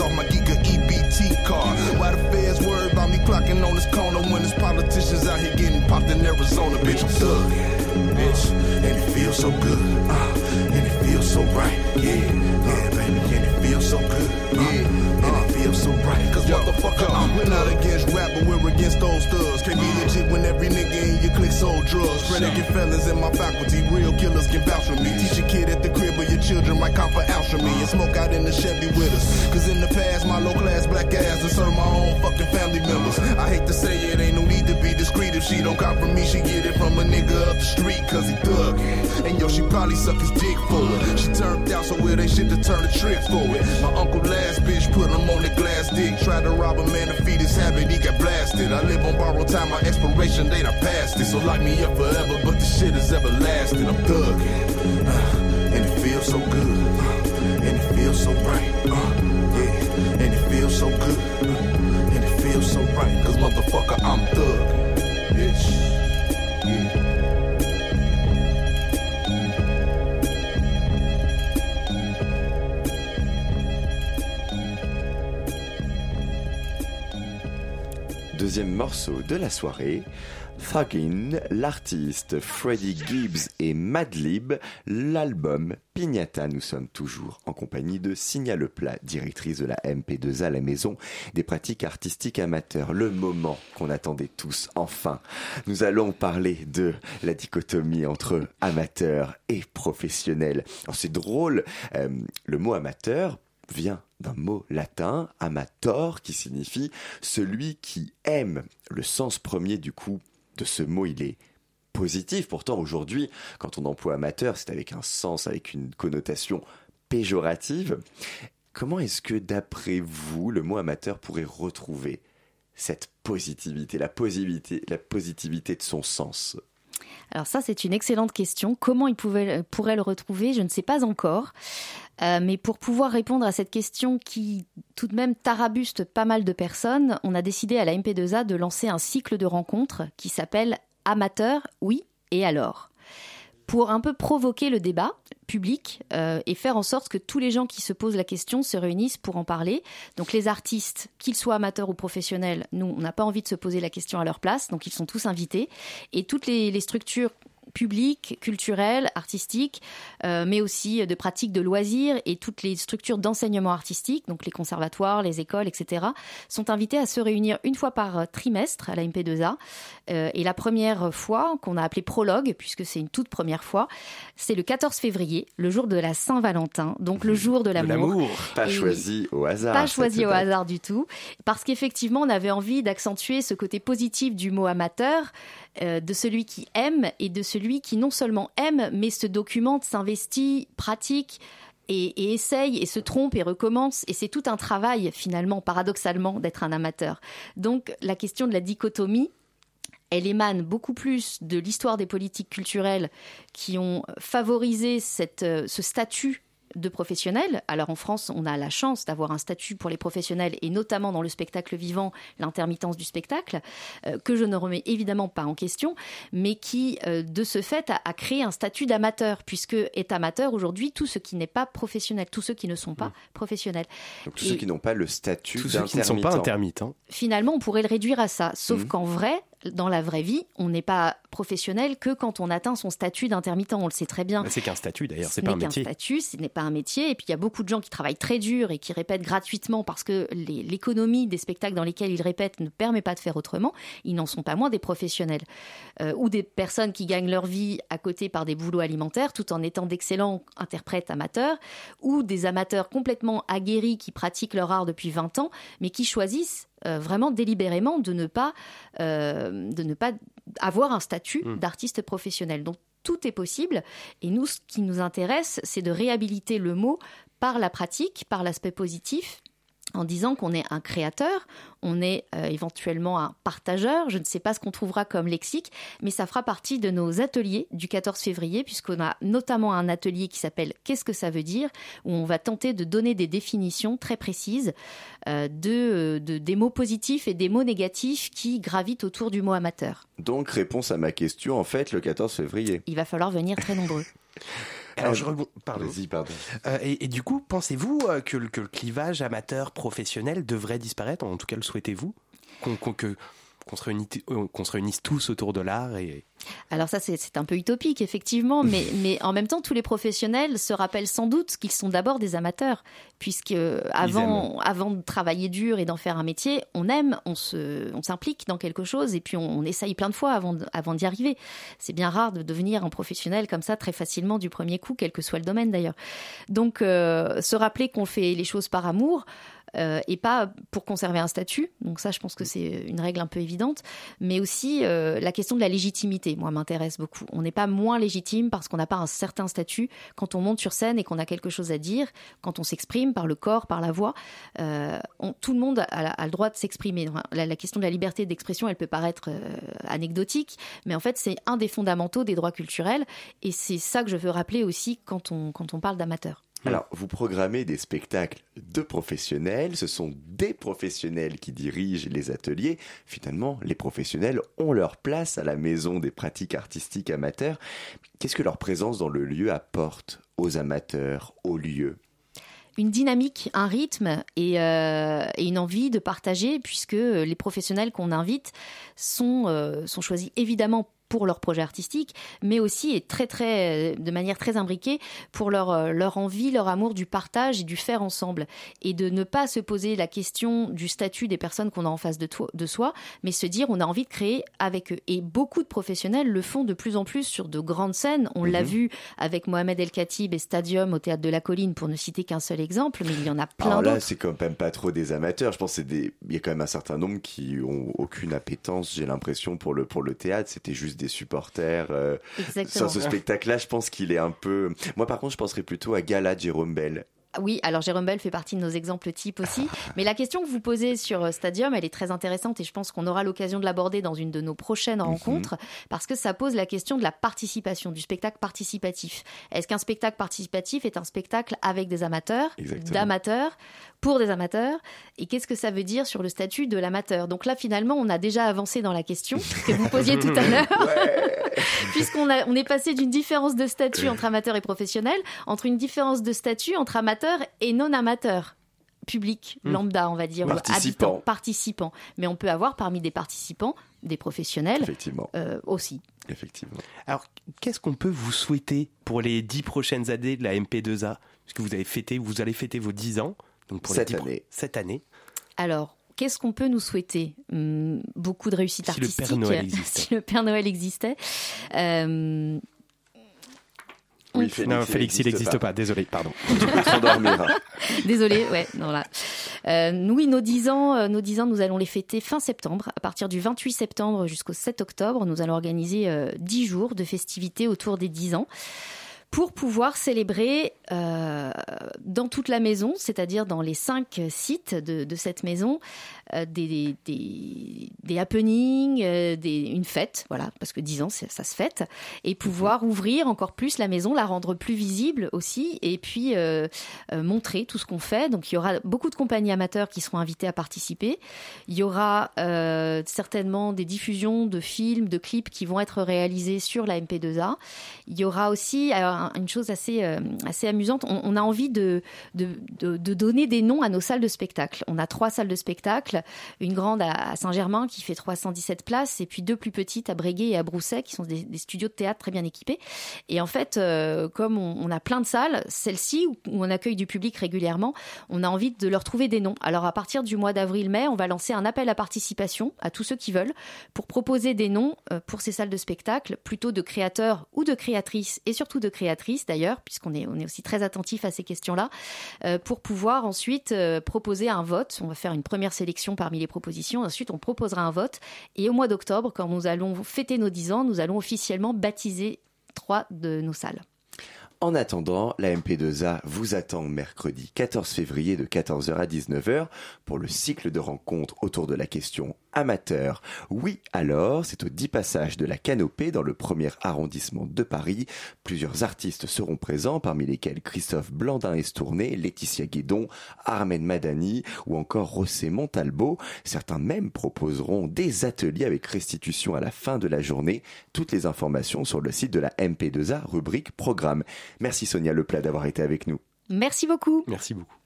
off my Giga EBT card. Why the feds worry about me clocking on this corner when there's politicians out here getting popped in Arizona, bitch? I'm thug, bitch. And it feels so good, uh, and it feels so right, yeah, yeah, baby. And it feels so good, yeah, and it feels so right. Cause motherfucker, I'm we're not against rap, but we're against those when every nigga in your clique sold drugs. Predicate fellas in my faculty, real killers can vouch for me. Teach a kid at the crib or your children might come for ounce from me and uh-huh. smoke out in the Chevy with us. Cause in the past, my low class black ass and serve my own fucking family members. Uh-huh. I hate to say it, ain't no be discreet. If she don't cop from me, she get it from a nigga up the street, cause he thug. And yo, she probably suck his dick for it. She turned out, so it ain't shit to turn the trick for it. My uncle last bitch put him on the glass dick. Tried to rob a man to feed his habit, he got blasted. I live on borrowed time, my expiration date, I passed it. So lock me up forever, but the shit is everlasting. I'm thug. Uh, and it feels so good. Uh, and it feels so right. Uh, yeah, and it feels so good. Motherfucker, I'm thug. Deuxième morceau de la soirée, Thuggin, l'artiste Freddie Gibbs et Madlib, l'album Pignata. Nous sommes toujours en compagnie de Signal Plat, directrice de la MP2A, la maison des pratiques artistiques amateurs. Le moment qu'on attendait tous, enfin. Nous allons parler de la dichotomie entre amateur et professionnel. C'est drôle, euh, le mot amateur vient d'un mot latin, amator, qui signifie celui qui aime. Le sens premier du coup de ce mot, il est positif. Pourtant, aujourd'hui, quand on emploie amateur, c'est avec un sens, avec une connotation péjorative. Comment est-ce que, d'après vous, le mot amateur pourrait retrouver cette positivité, la positivité, la positivité de son sens? Alors ça, c'est une excellente question. Comment il pouvait, pourrait le retrouver Je ne sais pas encore. Euh, mais pour pouvoir répondre à cette question qui tout de même tarabuste pas mal de personnes, on a décidé à la MP2A de lancer un cycle de rencontres qui s'appelle Amateur, oui, et alors pour un peu provoquer le débat public euh, et faire en sorte que tous les gens qui se posent la question se réunissent pour en parler. Donc les artistes, qu'ils soient amateurs ou professionnels, nous, on n'a pas envie de se poser la question à leur place, donc ils sont tous invités. Et toutes les, les structures publiques, culturelles, artistiques, euh, mais aussi de pratiques de loisirs et toutes les structures d'enseignement artistique, donc les conservatoires, les écoles, etc., sont invités à se réunir une fois par trimestre à la MP2A. Euh, et la première fois, qu'on a appelée prologue, puisque c'est une toute première fois, c'est le 14 février, le jour de la Saint-Valentin, donc le jour de l'amour. Pas choisi au hasard. Pas choisi au hasard du tout, parce qu'effectivement, on avait envie d'accentuer ce côté positif du mot amateur, euh, de celui qui aime et de celui qui non seulement aime, mais se documente, s'investit, pratique. Et, et, essaye et se trompe et recommence. Et c'est tout un travail, finalement, paradoxalement, d'être un amateur. Donc la question de la dichotomie, elle émane beaucoup plus de l'histoire des politiques culturelles qui ont favorisé cette, ce statut de professionnels. Alors en France, on a la chance d'avoir un statut pour les professionnels et notamment dans le spectacle vivant, l'intermittence du spectacle, euh, que je ne remets évidemment pas en question, mais qui, euh, de ce fait, a, a créé un statut d'amateur, puisque est amateur aujourd'hui tout ce qui n'est pas professionnel, tous ceux qui ne sont pas Mmh. professionnels. Donc tous Et- ceux qui n'ont pas le statut Tous ceux qui ne sont pas intermittents. finalement, on pourrait le réduire à ça. Sauf Mhm. qu'en vrai, dans la vraie vie, on n'est pas professionnel que quand on atteint son statut d'intermittent. On le sait très bien. C'est qu'un statut d'ailleurs, Ce c'est pas un métier. statut, ce n'est pas un métier. Et puis il y a beaucoup de gens qui travaillent très dur et qui répètent gratuitement parce que les- l'économie des spectacles dans lesquels ils répètent ne permet pas de faire autrement. Ils n'en sont pas moins des professionnels. Euh, ou des personnes qui gagnent leur vie à côté par des boulots alimentaires tout en étant d'excellents interprètes amateurs. Ou des amateurs complètement aguerris qui pratiquent leur art depuis 20 ans mais qui choisissent euh, vraiment délibérément de ne pas, euh, de ne pas avoir un statut Mm. d'artiste professionnel. Donc tout est possible. Et nous, ce qui nous intéresse, c'est de réhabiliter le mot par la pratique, par l'aspect positif en disant qu'on est un créateur, on est euh, éventuellement un partageur, je ne sais pas ce qu'on trouvera comme lexique, mais ça fera partie de nos ateliers du 14 février, puisqu'on a notamment un atelier qui s'appelle Qu'est-ce que ça veut dire? où on va tenter de donner des définitions très précises euh, de, de- des mots positifs et des mots négatifs qui gravitent autour du mot amateur. Donc réponse à ma question en fait le 14 février. Il va falloir venir très nombreux. Alors Euh, je rebond- pardon. Vas-y, pardon. Euh, et, et du coup, pensez-vous euh, que, le- que le clivage amateur-professionnel devrait disparaître En tout cas, le souhaitez-vous Qu'on qu'on- que- qu'on se, réunit- euh, qu'on se réunisse tous autour de l'art et... Alors ça, c'est un peu utopique, effectivement, mais, mais en même temps, tous les professionnels se rappellent sans doute qu'ils sont d'abord des amateurs, puisque avant, avant de travailler dur et d'en faire un métier, on aime, on se, on s'implique dans quelque chose, et puis on, on essaye plein de fois avant, avant d'y arriver. C'est bien rare de devenir un professionnel comme ça très facilement du premier coup, quel que soit le domaine d'ailleurs. Donc, euh, se rappeler qu'on fait les choses par amour. Euh, et pas pour conserver un statut. Donc ça, je pense que c'est une règle un peu évidente. Mais aussi euh, la question de la légitimité, moi, m'intéresse beaucoup. On n'est pas moins légitime parce qu'on n'a pas un certain statut quand on monte sur scène et qu'on a quelque chose à dire, quand on s'exprime par le corps, par la voix. euh, on- tout le monde a, a le droit de s'exprimer. La, la question de la liberté d'expression, elle peut paraître anecdotique, mais en fait, c'est un des fondamentaux des droits culturels. Et c'est ça que je veux rappeler aussi quand on, quand on parle d'amateurs. Alors, vous programmez des spectacles de professionnels, ce sont des professionnels qui dirigent les ateliers. Finalement, les professionnels ont leur place à la maison des pratiques artistiques amateurs. Qu'est-ce que leur présence dans le lieu apporte aux amateurs, au lieu une dynamique, un rythme et, euh, et une envie de partager, puisque les professionnels qu'on invite sont, euh, sont choisis évidemment pour leur projet artistique, mais aussi et très très de manière très imbriquée pour leur euh, leur envie, leur amour du partage et du faire ensemble, et de ne pas se poser la question du statut des personnes qu'on a en face de, toi, de soi, mais se dire on a envie de créer avec eux. Et beaucoup de professionnels le font de plus en plus sur de grandes scènes. On l'a Mhm. vu avec Mohamed El Khatib et Stadium au théâtre de la Colline, pour ne citer qu'un seul exemple, mais il y en a plein Alors là, d'autres. c'est quand même pas trop des amateurs. Je pense c'est des. Il y a quand même un certain nombre qui ont aucune appétence, j'ai l'impression, pour le, pour le théâtre. C'était juste des supporters. euh, Exactement. Ce spectacle-là, je pense qu'il est un peu. Moi, par contre, je penserais plutôt à Gala Jérôme Bell. Oui, alors Jérôme Bell fait partie de nos exemples types aussi. Mais la question que vous posez sur euh, Stadium, elle est très intéressante et je pense qu'on aura l'occasion de l'aborder dans une de nos prochaines rencontres parce que ça pose la question de la participation, du spectacle participatif. Est-ce qu'un spectacle participatif est un spectacle avec des amateurs, d'amateurs, pour des amateurs Et qu'est-ce que ça veut dire sur le statut de l'amateur? Donc là, finalement, on a déjà avancé dans la question que vous posiez tout à l'heure. Puisqu'on a, on est passé d'une différence de statut entre amateur et professionnel, entre une différence de statut entre amateur et non amateur. Public, Hmm. lambda, on va dire, ou Participant. habitant, participant. Mais on peut avoir parmi des participants des professionnels Effectivement, euh, aussi. effectivement. Alors, qu'est-ce qu'on peut vous souhaiter pour les dix prochaines années de la MP2A Puisque vous avez fêté, vous allez fêter vos 10 ans. Donc pour Cette les 10 pro- année. Cette année. Alors, qu'est-ce qu'on peut nous souhaiter? Hum, Beaucoup de réussite Si le artistique. Père Noël existait. si le Père Noël existait. Euh, Oui, Félix, non, Félix, il n'existe pas. Désolé, pardon. Désolée, ouais, non là. Euh, nous, oui, nos 10 ans, euh, nos 10 ans, nous allons les fêter fin septembre. À partir du 28 septembre jusqu'au 7 octobre, nous allons organiser euh, 10 jours de festivités autour des 10 ans pour pouvoir célébrer euh, dans toute la maison, c'est-à-dire dans les cinq sites de, de cette maison, euh, des, des, des, happenings, euh, des, une fête, voilà, parce que 10 ans, ça se fête, et pouvoir ouvrir encore plus la maison, la rendre plus visible aussi, et puis montrer tout ce qu'on fait. Donc il y aura beaucoup de compagnies amateurs qui seront invitées à participer. Il y aura certainement des diffusions de films, de clips qui vont être réalisés sur la MP2A. Il y aura aussi une chose assez, assez amusante, on, a envie de, donner des noms à nos salles de spectacle. On a trois salles de spectacle une grande à Saint-Germain qui fait 317 places et puis deux plus petites à Breguet et à Brousset qui sont des, studios de théâtre très bien équipés. Et en fait, euh, comme on, a plein de salles, celle-ci où, on accueille du public régulièrement, on a envie de leur trouver des noms. Alors à partir du mois d'avril-mai, on va lancer un appel à participation à tous ceux qui veulent pour proposer des noms euh, pour ces salles de spectacle, plutôt de créateurs ou de créatrices et surtout de créatrices d'ailleurs, puisqu'on est, est aussi très attentif à ces questions-là, euh, pour pouvoir ensuite euh, proposer un vote. On va faire une première sélection parmi les propositions. Ensuite, on proposera un vote. Et au mois d'octobre, quand nous allons fêter nos 10 ans, nous allons officiellement baptiser trois de nos salles. En attendant, la MP2A vous attend mercredi 14 février de 14h à 19h pour le cycle de rencontres autour de la question amateur. Oui, alors, c'est au 10 passage de la Canopée dans le premier arrondissement de Paris. Plusieurs artistes seront présents, parmi lesquels Christophe Blandin-Estourné, Laetitia Guédon, Armen Madani ou encore Rossé Montalbo. Certains même proposeront des ateliers avec restitution à la fin de la journée. Toutes les informations sur le site de la MP2A, rubrique programme. Merci Sonia Leplat d'avoir été avec nous. Merci beaucoup. Merci beaucoup.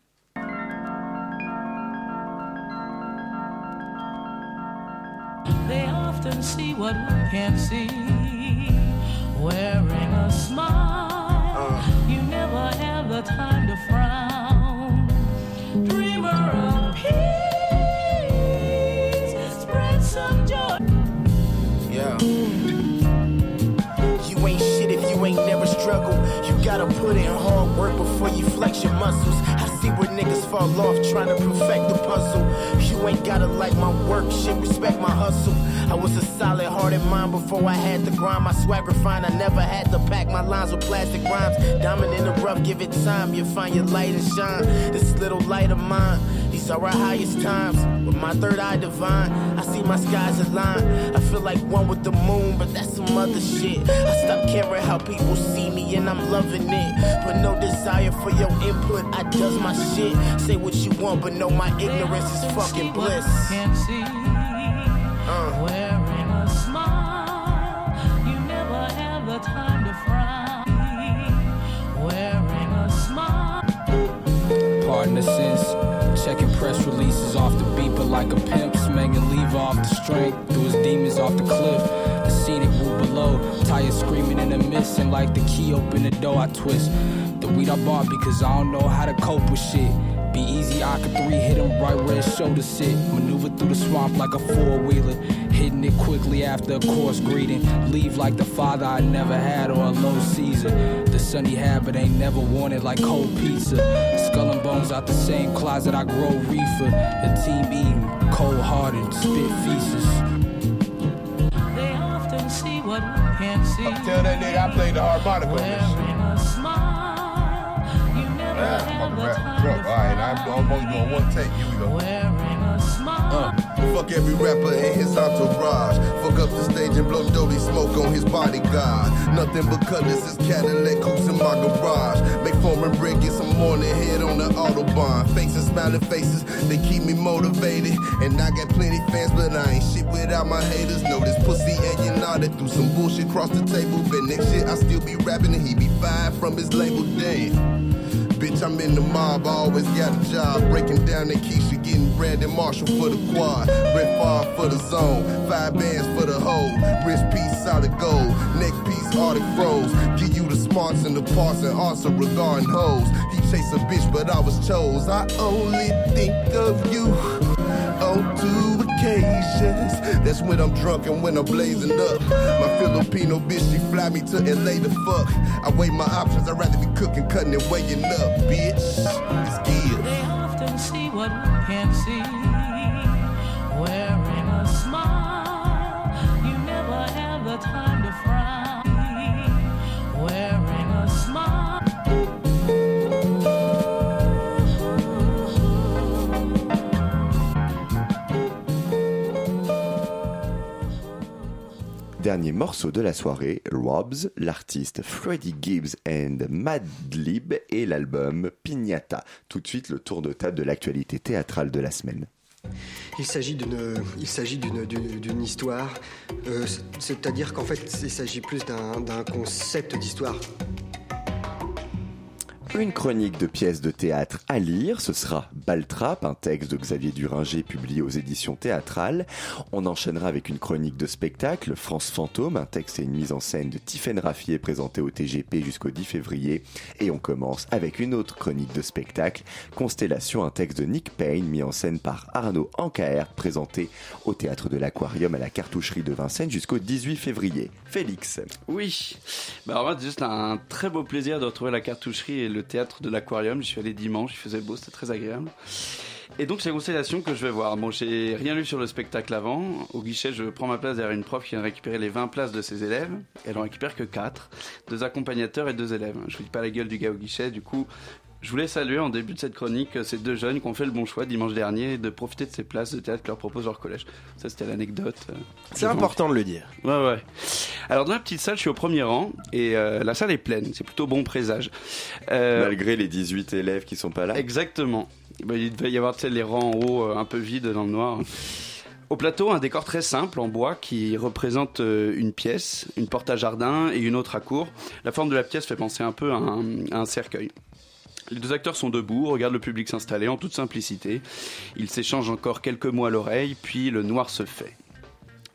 They often see what we can't see. Wearing a smile, uh. you never have the time to frown. Never struggled. You gotta put in hard work before you flex your muscles. I see where niggas fall off trying to perfect the puzzle. You ain't gotta like my work, shit, respect my hustle. I was a solid hearted mind before I had to grind. My swag refined, I never had to pack my lines with plastic rhymes. Diamond in the rough, give it time, you'll find your light and shine. This little light of mine, these are our highest times. With my third eye divine, I see my skies align. I feel like one with the moon, but that's some other shit. I stop caring how people see me and I'm loving it. But no desire for your input, I does my shit. Say what you want, but know my ignorance is fucking bliss. Can't see. Uh. Wearing a smile, you never have the time to frown. Wearing a smile. Pardon the like a pimp, smanging leave off the strength, threw his demons off the cliff. The scenic route below, tires screaming in the mist, and like the key open the door, I twist. The weed I bought because I don't know how to cope with shit. Be easy, I could three hit him right where his shoulder sit. Maneuver through the swamp like a four wheeler. Hitting it quickly after a course greeting. Leave like the father I never had or a low Caesar. The son he had but ain't never wanted like cold pizza. Skull and bones out the same closet I grow reefer. The team eating, cold hearted, spit feces. They often see what we can't see. Tell that nigga I played the harmonica on this shit. Wearing a smile, you never Yeah, have fucking the time All right, I'm, I'm only doing one take. Here we go. Wearing a smile. Uh, fuck every rapper in his entourage. Fuck up the stage and blow dirty smoke on his bodyguard. Nothing but colors, his Cadillac coupes in my garage. Make foreign bread, get some morning head on the Autobahn. Faces, smiling faces, they keep me motivated. And I got plenty fans, but I ain't shit without my haters. Know this pussy and you that threw some bullshit across the table. But next shit, I still be rapping and he be fired from his label. Damn. Bitch, I'm in the mob, I always got a job. Breaking down the Keisha, getting Brandon Marshall for the quad. Red Far for the zone, five bands for the hoe. Wrist piece, solid gold. Neck piece, Arctic froze. Give you the smarts and the parts and answer regarding hoes. He chase a bitch, but I was chose. I only think of you oh, on two That's when I'm drunk and when I'm blazing up. My Filipino bitch, she fly me to LA to fuck. I weigh my options, I'd rather be cooking, cutting, and weighing up, bitch. It's good. They often see what we can't see. Dernier morceau de la soirée, Robs, l'artiste Freddie Gibbs and Madlib et l'album Pignata. Tout de suite, le tour de table de l'actualité théâtrale de la semaine. Il s'agit d'une, histoire, euh, c'est-à-dire qu'en fait, il s'agit plus d'un concept d'histoire. Une chronique de pièces de théâtre à lire, ce sera Baltrap, un texte de Xavier Duringer publié aux éditions théâtrales. On enchaînera avec une chronique de spectacle, France Fantôme, un texte et une mise en scène de Tiffaine Raffier présenté au TGP jusqu'au 10 février. Et on commence avec une autre chronique de spectacle, Constellation, un texte de Nick Payne mis en scène par Arnaud Ancaer, présenté au théâtre de l'Aquarium à la cartoucherie de Vincennes jusqu'au 18 février. Félix. Oui, bah en fait, juste un très beau plaisir de retrouver la cartoucherie et le théâtre de l'Aquarium. Je suis allé dimanche, il faisait beau, c'était très agréable. Et donc c'est Constellation que je vais voir. Bon, j'ai rien lu sur le spectacle avant. Au guichet, je prends ma place derrière une prof qui vient récupérer les 20 places de ses élèves. Elle en récupère que 4. Deux accompagnateurs et deux élèves. Je vous dis pas la gueule du gars au guichet, du coup... Je voulais saluer en début de cette chronique ces deux jeunes qui ont fait le bon choix dimanche dernier de profiter de ces places de théâtre que leur propose leur collège. Ça, c'était l'anecdote. euh, C'est important de le dire. Ouais, ouais. Alors, dans la petite salle, je suis au premier rang et euh, la salle est pleine. C'est plutôt bon présage. Euh, Malgré les 18 élèves qui sont pas là. Exactement. Ben, il devait y avoir les rangs en haut euh, un peu vides dans le noir. Au plateau, un décor très simple en bois qui représente euh, une pièce, une porte à jardin et une autre à cour. La forme de la pièce fait penser un peu à un, à un cercueil. Les deux acteurs sont debout, regardent le public s'installer en toute simplicité. Ils s'échangent encore quelques mots à l'oreille, puis le noir se fait.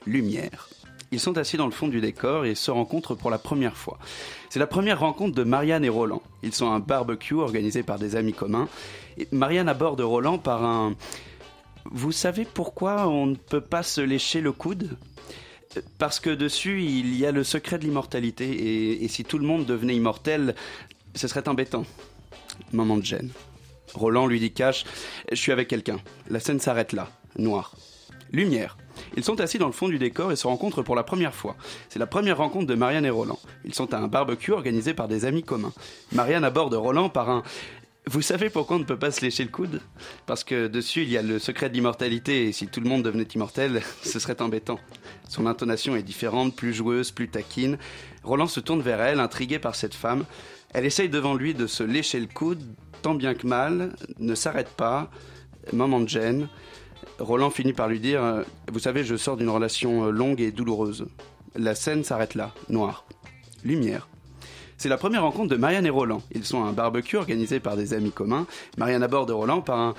Lumière. Ils sont assis dans le fond du décor et se rencontrent pour la première fois. C'est la première rencontre de Marianne et Roland. Ils sont à un barbecue organisé par des amis communs. Marianne aborde Roland par un Vous savez pourquoi on ne peut pas se lécher le coude? Parce que dessus, il y a le secret de l'immortalité. Et si tout le monde devenait immortel, ce serait embêtant. Moment de gêne. Roland lui dit cash Je suis avec quelqu'un. La scène s'arrête là. Noir. Lumière. Ils sont assis dans le fond du décor et se rencontrent pour la première fois. C'est la première rencontre de Marianne et Roland. Ils sont à un barbecue organisé par des amis communs. Marianne aborde Roland par un Vous savez pourquoi on ne peut pas se lécher le coude? Parce que dessus il y a le secret de l'immortalité et si tout le monde devenait immortel, ce serait embêtant. Son intonation est différente, plus joueuse, plus taquine. Roland se tourne vers elle, intrigué par cette femme. Elle essaye devant lui de se lécher le coude, tant bien que mal, ne s'arrête pas. Moment de gêne. Roland finit par lui dire euh, Vous savez, je sors d'une relation euh, longue et douloureuse. La scène s'arrête là, noir. Lumière. C'est la première rencontre de Marianne et Roland. Ils sont à un barbecue organisé par des amis communs. Marianne aborde Roland par un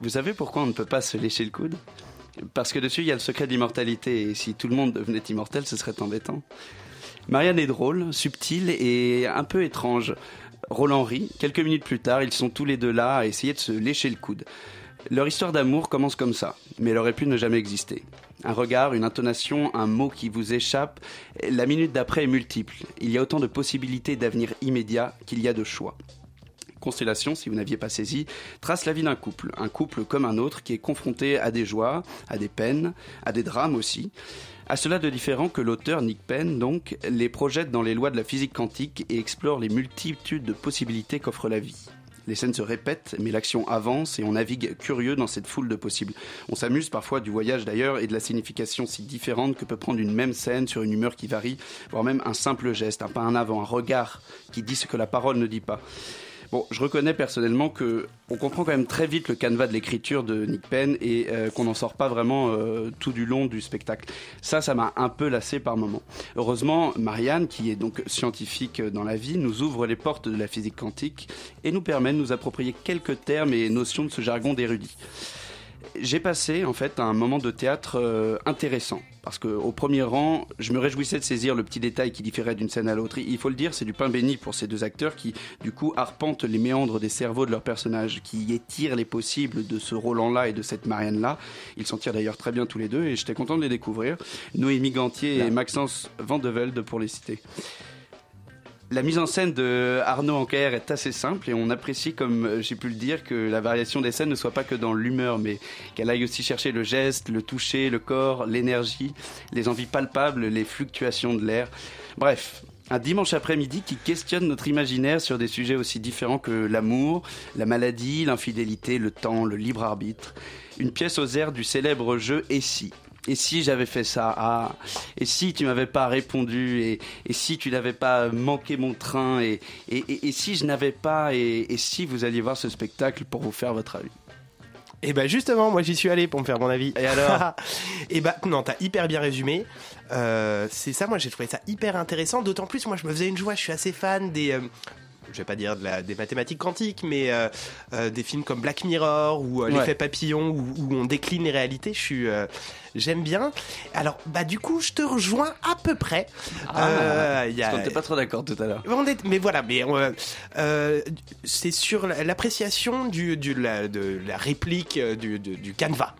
Vous savez pourquoi on ne peut pas se lécher le coude? Parce que dessus, il y a le secret de l'immortalité. Et si tout le monde devenait immortel, ce serait embêtant. Marianne est drôle, subtile et un peu étrange. Roland rit. Quelques minutes plus tard, ils sont tous les deux là à essayer de se lécher le coude. Leur histoire d'amour commence comme ça, mais elle aurait pu ne jamais exister. Un regard, une intonation, un mot qui vous échappe, la minute d'après est multiple. Il y a autant de possibilités d'avenir immédiat qu'il y a de choix. Constellation, si vous n'aviez pas saisi, trace la vie d'un couple, un couple comme un autre qui est confronté à des joies, à des peines, à des drames aussi. À cela de différent que l'auteur Nick Penn, donc, les projette dans les lois de la physique quantique et explore les multitudes de possibilités qu'offre la vie. Les scènes se répètent, mais l'action avance et on navigue curieux dans cette foule de possibles. On s'amuse parfois du voyage d'ailleurs et de la signification si différente que peut prendre une même scène sur une humeur qui varie, voire même un simple geste, un pas en avant, un regard qui dit ce que la parole ne dit pas. Bon, je reconnais personnellement que on comprend quand même très vite le canevas de l'écriture de Nick Penn et euh, qu'on n'en sort pas vraiment euh, tout du long du spectacle. Ça, ça m'a un peu lassé par moments. Heureusement, Marianne, qui est donc scientifique dans la vie, nous ouvre les portes de la physique quantique et nous permet de nous approprier quelques termes et notions de ce jargon d'érudit. J'ai passé en fait un moment de théâtre euh, intéressant parce que au premier rang, je me réjouissais de saisir le petit détail qui différait d'une scène à l'autre. Il faut le dire, c'est du pain béni pour ces deux acteurs qui, du coup, arpentent les méandres des cerveaux de leurs personnages, qui étirent les possibles de ce Roland-là et de cette Marianne-là. Ils s'en tirent d'ailleurs très bien tous les deux et j'étais content de les découvrir. Noémie Gantier et Maxence Vandevelde pour les citer. La mise en scène de Arnaud Ancaer est assez simple et on apprécie, comme j'ai pu le dire, que la variation des scènes ne soit pas que dans l'humeur, mais qu'elle aille aussi chercher le geste, le toucher, le corps, l'énergie, les envies palpables, les fluctuations de l'air. Bref, un dimanche après-midi qui questionne notre imaginaire sur des sujets aussi différents que l'amour, la maladie, l'infidélité, le temps, le libre arbitre. Une pièce aux airs du célèbre jeu Et si Et si j'avais fait ça Ah, et si tu m'avais pas répondu Et, et si tu n'avais pas manqué mon train Et, et, et- et si je n'avais pas et, si vous alliez voir ce spectacle pour vous faire votre avis? Et ben justement, moi j'y suis allé pour me faire mon avis. Et alors Et bah non, t'as hyper bien résumé. Euh, c'est ça, moi j'ai trouvé ça hyper intéressant. D'autant plus, moi je me faisais une joie. Je suis assez fan des. euh, je vais pas dire de la- des mathématiques quantiques, mais euh, euh, des films comme Black Mirror ou euh, Ouais. L'effet papillon où, où on décline les réalités. Je suis, euh, j'aime bien. Alors bah du coup, je te rejoins à peu près. Euh, a- Ah, Parce qu'on n'était pas trop d'accord tout à l'heure. est- mais voilà, mais euh, euh, c'est sur la- l'appréciation du, du- la, de la réplique euh, du, du, du canevas.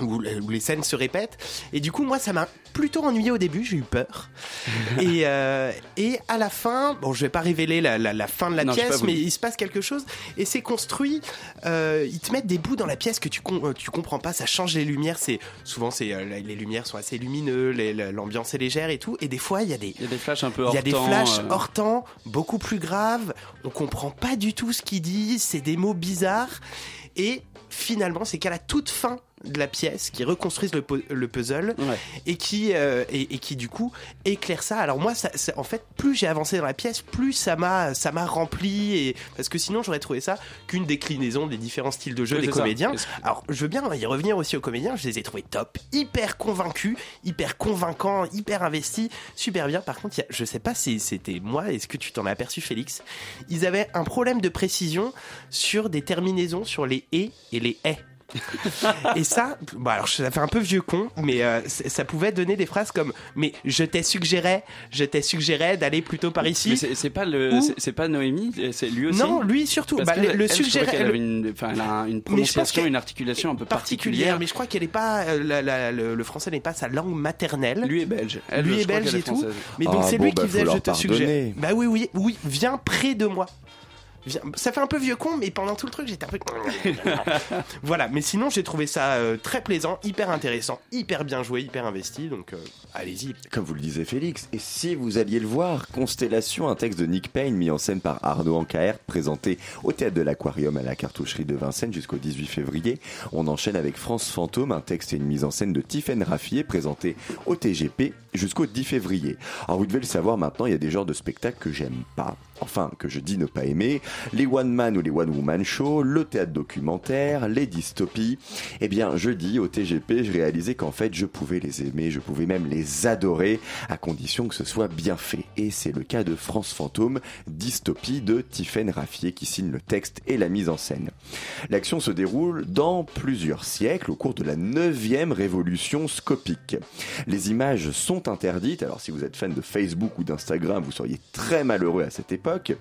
Où, où les scènes se répètent. Et du coup, moi, ça m'a plutôt ennuyé au début, j'ai eu peur. et, euh, et à la fin, bon, je vais pas révéler la, la- la fin de la Non, pièce, mais il se passe quelque chose. Et c'est construit, euh, ils te mettent des bouts dans la pièce que tu, com- euh, tu comprends pas, ça change les lumières. C'est Souvent, c'est euh, les lumières sont assez lumineux, les- l'ambiance est légère et tout. Et des fois, il y a des, Il y a des flashs un peu il y a des hors temps, flashs euh. hors temps, beaucoup plus graves. On comprend pas du tout ce qu'ils disent. C'est des mots bizarres. Et finalement, c'est qu'à la toute fin de la pièce, qui reconstruisent le, le puzzle et qui euh, et, et qui du coup éclaire ça. Alors moi, ça, ça- en fait, plus j'ai avancé dans la pièce, plus ça m'a ça m'a rempli. Et parce que sinon, j'aurais trouvé ça qu'une déclinaison des différents styles de jeu Oui, des comédiens. Alors, je veux bien y revenir aussi aux comédiens. Je les ai trouvés top, hyper convaincus, hyper convaincants, hyper investis, super bien. Par contre, a- je sais pas si c'était moi. Est-ce que tu t'en as aperçu, Félix? Ils avaient un problème de précision sur des terminaisons sur les et et les est. et ça, bon alors ça fait un peu vieux con, mais euh, ça pouvait donner des phrases comme mais je t'ai suggéré, je t'ai suggéré d'aller plutôt par ici. Mais c'est pas le, c'est- pas Noémie, c'est lui aussi. Non, lui surtout. Bah, le- le elle, le- une, elle a une prononciation, une articulation un peu particulière, particulière. mais je crois qu'elle est pas euh, la- la- le, le français n'est pas sa langue maternelle. Lui est belge. Elle, lui je est belge et tout. française. Mais donc Ah c'est bon, lui bah, qui faut faisait leur je te suggère. Bah oui oui oui, viens près de moi. Ça fait un peu vieux con, mais pendant tout le truc, j'étais un peu. voilà, mais sinon, j'ai trouvé ça euh, très plaisant, hyper intéressant, hyper bien joué, hyper investi. Donc, euh, allez-y. Comme vous le disait Félix, et si vous alliez le voir, Constellation, un texte de Nick Payne mis en scène par Arnaud Ancaert, présenté au théâtre de l'Aquarium à la cartoucherie de Vincennes jusqu'au 18 février. On enchaîne avec France Fantôme, un texte et une mise en scène de Tiffaine Raffier, présenté au TGP jusqu'au 10 février. Alors vous devez le savoir maintenant, il y a des genres de spectacles que j'aime pas. Enfin, que je dis ne pas aimer. Les one man ou les one woman show, le théâtre documentaire, les dystopies. Eh bien, jeudi, au TGP, je réalisais qu'en fait, je pouvais les aimer, je pouvais même les adorer, à condition que ce soit bien fait. Et c'est le cas de France Fantôme, dystopie de Tiffaine Raffier, qui signe le texte et la mise en scène. L'action se déroule dans plusieurs siècles, au cours de la neuvième révolution scopique. Les images sont interdites, alors si vous êtes fan de Facebook ou d'Instagram, vous seriez très malheureux à cette époque.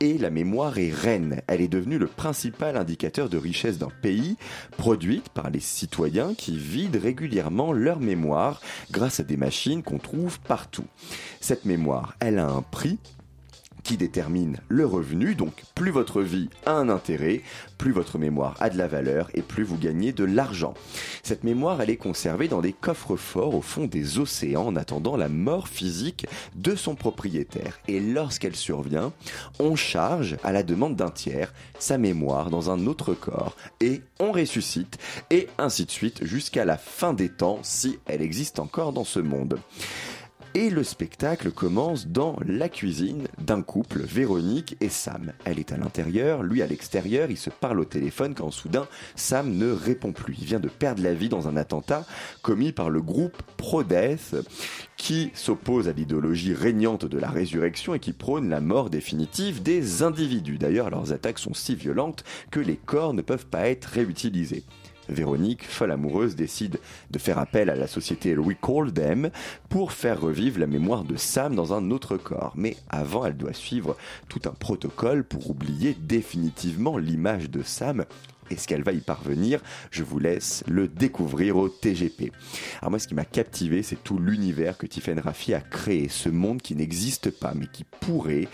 Et la mémoire est reine. Elle est devenue le principal indicateur de richesse d'un pays, produite par les citoyens qui vident régulièrement leur mémoire grâce à des qu'on trouve partout. Cette mémoire, elle a un prix qui détermine le revenu. Donc plus votre vie a un intérêt, plus votre mémoire a de la valeur et plus vous gagnez de l'argent. Cette mémoire, elle est conservée dans des coffres forts au fond des océans en attendant la mort physique de son propriétaire. Et lorsqu'elle survient, on charge à la demande d'un tiers sa mémoire dans un autre corps et on ressuscite et ainsi de suite jusqu'à la fin des temps si elle existe encore dans ce monde. Et le spectacle commence dans la cuisine d'un couple, Véronique et Sam. Elle est à l'intérieur, lui à l'extérieur, ils se parlent au téléphone quand soudain Sam ne répond plus. Il vient de perdre la vie dans un attentat commis par le groupe Pro-Death qui s'oppose à l'idéologie régnante de la résurrection et qui prône la mort définitive des individus. D'ailleurs, leurs attaques sont si violentes que les corps ne peuvent pas être réutilisés. Véronique, folle amoureuse, décide de faire appel à la société Recall Them pour faire revivre la mémoire de Sam dans un autre corps. Mais avant, elle doit suivre tout un protocole pour oublier définitivement l'image de Sam. Est-ce qu'elle va y parvenir? Je vous laisse le découvrir au TGP. Alors moi, ce qui m'a captivé, c'est tout l'univers que Tiffen Raffi a créé, ce monde qui n'existe pas, mais qui pourrait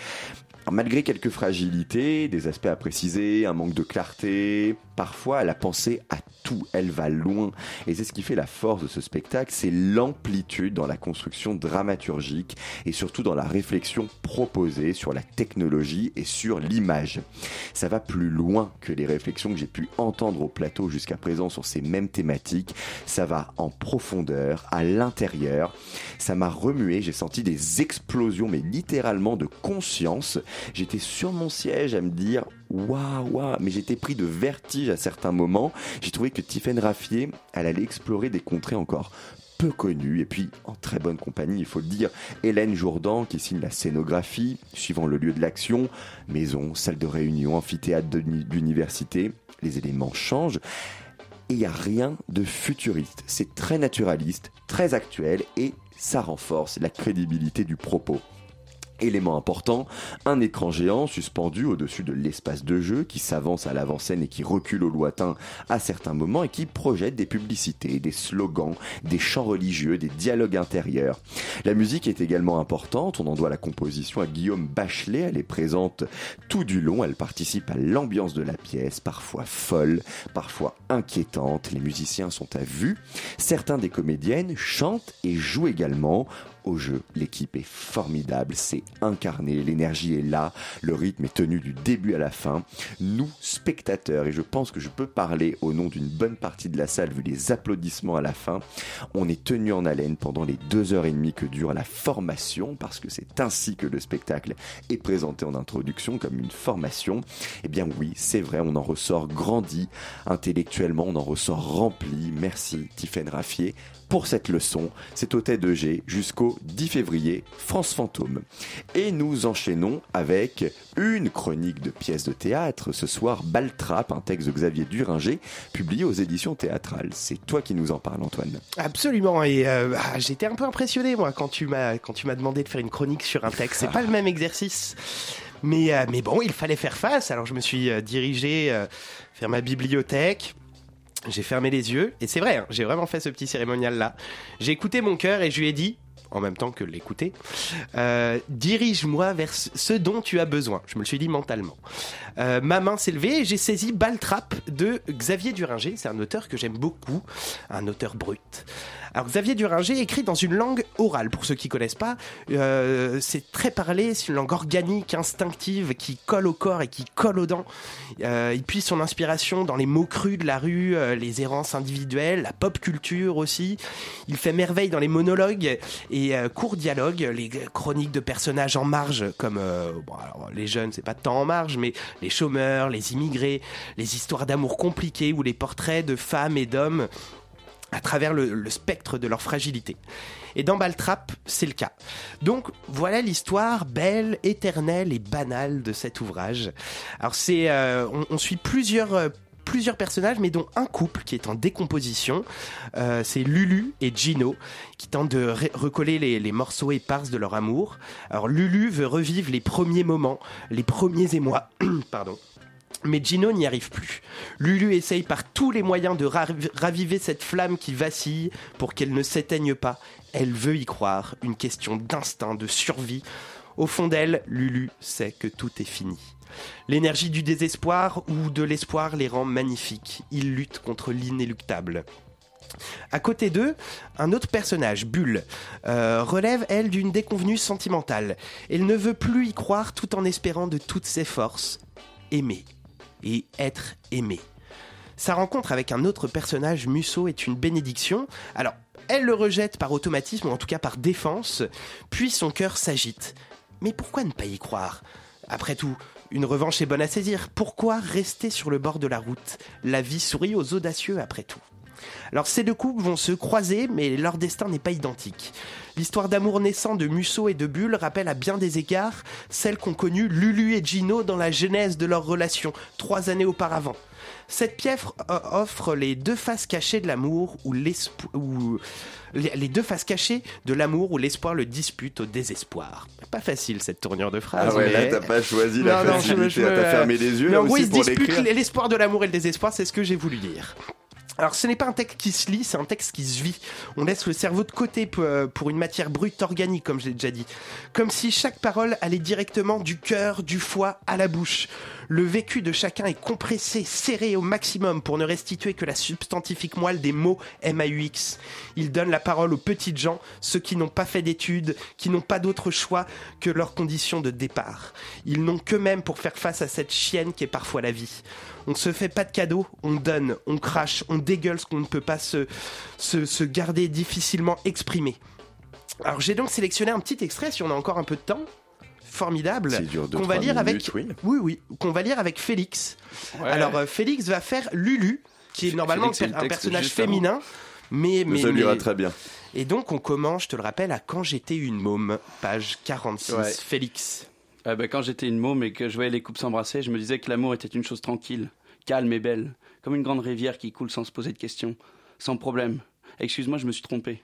Alors, malgré quelques fragilités, des aspects à préciser, un manque de clarté, parfois elle a pensé à tout, elle va loin. Et c'est ce qui fait la force de ce spectacle, c'est l'amplitude dans la construction dramaturgique et surtout dans la réflexion proposée sur la technologie et sur l'image. Ça va plus loin que les réflexions que j'ai pu entendre au plateau jusqu'à présent sur ces mêmes thématiques. Ça va en profondeur, à l'intérieur. Ça m'a remué, j'ai senti des explosions, mais littéralement de conscience. J'étais sur mon siège à me dire waouh, waouh, mais j'étais pris de vertige à certains moments. J'ai trouvé que Tiffaine Raffier, allait explorer des contrées encore peu connues, et puis en très bonne compagnie, il faut le dire, Hélène Jourdan qui signe la scénographie, suivant le lieu de l'action, maison, salle de réunion, amphithéâtre d'université, les éléments changent. Et il n'y a rien de futuriste. C'est très naturaliste, très actuel et ça renforce la crédibilité du propos. Élément important, un écran géant suspendu au-dessus de l'espace de jeu qui s'avance à l'avant-scène et qui recule au lointain à certains moments et qui projette des publicités, des slogans, des chants religieux, des dialogues intérieurs. La musique est également importante, on en doit la composition à Guillaume Bachelet, elle est présente tout du long, elle participe à l'ambiance de la pièce, parfois folle, parfois inquiétante, les musiciens sont à vue, certains des comédiennes chantent et jouent également, au jeu. L'équipe est formidable, c'est incarné, l'énergie est là, le rythme est tenu du début à la fin. Nous, spectateurs, et je pense que je peux parler au nom d'une bonne partie de la salle vu les applaudissements à la fin, on est tenu en haleine pendant les deux heures et demie que dure la formation, parce que c'est ainsi que le spectacle est présenté en introduction comme une formation. Eh bien oui, c'est vrai, on en ressort grandi intellectuellement, on en ressort rempli. Merci Tiffaine Raffier pour cette leçon. C'est au Tête de G jusqu'au 10 février, France Fantôme. Et nous enchaînons avec une chronique de pièces de théâtre. Ce soir, Baltrap, un texte de Xavier Duringer, publié aux éditions théâtrales. C'est toi qui nous en parles, Antoine. Absolument et euh, ah, j'étais un peu impressionné moi quand tu m'as demandé de faire une chronique sur un texte. C'est pas le même exercice. Mais, euh, mais bon, il fallait faire face. Alors je me suis euh, dirigé vers ma bibliothèque. J'ai fermé les yeux et c'est vrai, hein, j'ai vraiment fait ce petit cérémonial là. J'ai écouté mon cœur et je lui ai dit, en même temps que l'écouter, euh, dirige-moi vers ce ce dont tu as besoin. Je me le suis dit mentalement. Euh, ma main s'est levée et j'ai saisi Baltrap de Xavier Duringer. C'est un auteur que j'aime beaucoup, un auteur brut. Alors Xavier Duringer écrit dans une langue orale. Pour ceux qui connaissent pas, euh, c'est très parlé, c'est une langue organique, instinctive, qui colle au corps et qui colle aux dents. Euh, il puise son inspiration dans les mots crus de la rue, euh, les errances individuelles, la pop culture aussi. Il fait merveille dans les monologues et euh, courts dialogues, les chroniques de personnages en marge, comme euh, bon, alors, les jeunes, c'est pas tant en marge, mais les chômeurs, les immigrés, les histoires d'amour compliquées ou les portraits de femmes et d'hommes à travers le, spectre de leur fragilité. Et dans Baltrap, c'est le cas. Donc voilà l'histoire belle, éternelle et banale de cet ouvrage. Alors c'est, euh, on, suit plusieurs euh, plusieurs personnages, mais dont un couple qui est en décomposition. Euh, c'est Lulu et Gino qui tentent de recoller les, les morceaux éparses de leur amour. Alors Lulu veut revivre les premiers moments, les premiers émois. Pardon. Mais Gino n'y arrive plus. Lulu essaye par tous les moyens de ravi- raviver cette flamme qui vacille pour qu'elle ne s'éteigne pas. Elle veut y croire, une question d'instinct, de survie. Au fond d'elle, Lulu sait que tout est fini. L'énergie du désespoir ou de l'espoir les rend magnifiques. Ils luttent contre l'inéluctable. À côté d'eux, un autre personnage, Bulle, euh, relève, elle, d'une déconvenue sentimentale. Elle ne veut plus y croire tout en espérant de toutes ses forces aimer et être aimé. Sa rencontre avec un autre personnage, Musso, est une bénédiction. Alors, elle le rejette par automatisme, ou en tout cas par défense, puis son cœur s'agite. Mais pourquoi ne pas y croire? Après tout, une revanche est bonne à saisir. Pourquoi rester sur le bord de la route? La vie sourit aux audacieux après tout. Alors ces deux couples vont se croiser, mais leur destin n'est pas identique. L'histoire d'amour naissant de Musso et de Bulle rappelle à bien des égards celle qu'ont connue Lulu et Gino dans la genèse de leur relation, trois années auparavant. Cette pièce euh, offre les deux faces cachées de l'amour ou les deux faces cachées de l'amour où l'espoir le dispute au désespoir. Pas facile cette tournure de phrase. Ah ouais, mais- là, t'as pas choisi la Non, facilité, t'as fermé les yeux, Mais en gros, ils se disputent l'espoir de l'amour et le désespoir, c'est ce que j'ai voulu dire. Alors ce n'est pas un texte qui se lit, c'est un texte qui se vit. On laisse le cerveau de côté euh, pour une matière brute organique, comme je l'ai déjà dit. Comme si chaque parole allait directement du cœur, du foie à la bouche. Le vécu de chacun est compressé, serré au maximum pour ne restituer que la substantifique moelle des mots MAUX. Il donne la parole aux petites gens, ceux qui n'ont pas fait d'études, qui n'ont pas d'autre choix que leurs conditions de départ. Ils n'ont qu'eux-mêmes pour faire face à cette chienne qui est parfois la vie. On se fait pas de cadeaux, on donne, on crache, on dégueule ce qu'on ne peut pas se, se, se garder difficilement exprimé. Alors j'ai donc sélectionné un petit extrait, si on a encore un peu de temps. Formidable. C'est dur, deux, Qu'on va lire avec. oui. Oui, oui. Qu'on va lire avec Félix. Ouais. Alors euh, Félix va faire Lulu, qui est normalement Félix, un personnage avant. féminin. Mais, mais, Ça lui ira mais- très bien. Et donc on commence, je te le rappelle, à Quand j'étais une môme, page 46. Ouais. Félix. Ah bah, quand j'étais une môme et que je voyais les couples s'embrasser, je me disais que l'amour était une chose tranquille, calme et belle, comme une grande rivière qui coule sans se poser de questions, sans problème. Excuse-moi, je me suis trompé.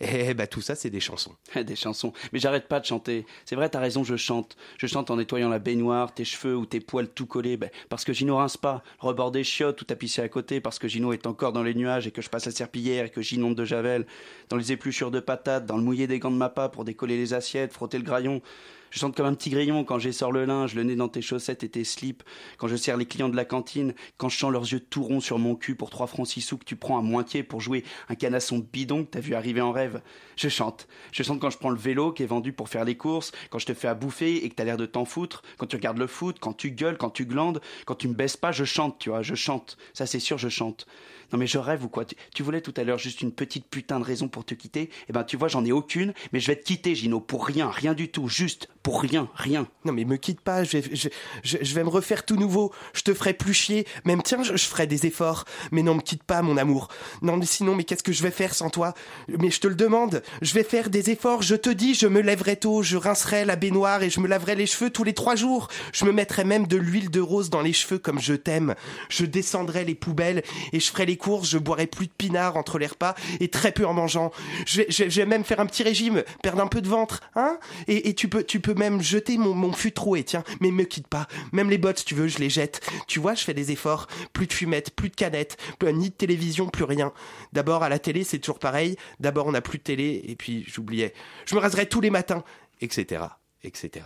Eh bah tout ça, c'est des chansons. Des chansons. Mais j'arrête pas de chanter. C'est vrai, t'as raison, je chante. Je chante en nettoyant la baignoire, tes cheveux ou tes poils tout collés. Ben, parce que Gino rince pas. Rebord des chiottes ou t'as pissé à côté. Parce que Gino est encore dans les nuages et que je passe la serpillière et que j'inonde de javel. Dans les épluchures de patates, dans le mouillé des gants de ma part pour décoller les assiettes, frotter le graillon. Je chante comme un petit grillon quand j'essore le linge, le nez dans tes chaussettes et tes slips, quand je sers les clients de la cantine, quand je sens leurs yeux tout ronds sur mon cul pour trois francs six sous que tu prends à moitié pour jouer un canasson bidon que t'as vu arriver en rêve. Je chante. Je chante quand je prends le vélo qui est vendu pour faire les courses, quand je te fais à bouffer et que t'as l'air de t'en foutre, quand tu regardes le foot, quand tu gueules, quand tu glandes, quand tu me baisses pas, je chante, tu vois, je chante. Ça c'est sûr, je chante. Non mais je rêve ou quoi? Tu, voulais tout à l'heure juste une petite putain de raison pour te quitter? Eh ben tu vois, j'en ai aucune, mais je vais te quitter, Gino, pour rien, rien du tout, juste pour rien, rien. Non mais me quitte pas, je vais, je, je- je vais me refaire tout nouveau, je te ferai plus chier, même tiens, je, je ferai des efforts, mais non, me quitte pas mon amour. Non mais sinon, mais qu'est-ce que je vais faire sans toi? Mais je te le demande, je vais faire des efforts, je te dis, je me lèverai tôt, je rincerai la baignoire et je me laverai les cheveux tous les trois jours. Je me mettrai même de l'huile de rose dans les cheveux comme je t'aime. Je descendrai les poubelles et je ferai les courses, je boirai plus de pinard entre les repas et très peu en mangeant. Je vais, même faire un petit régime, perdre un peu de ventre, hein et, tu peux, tu peux même jeter mon, mon fût troué, tiens, mais me quitte pas. Même les bottes, si tu veux, je les jette. Tu vois, je fais des efforts. Plus de fumette, plus de canettes, plus, ni de télévision, plus rien. D'abord, à la télé, c'est toujours pareil. D'abord, on n'a plus de télé, et puis j'oubliais. Je me raserai tous les matins, etc., etc.,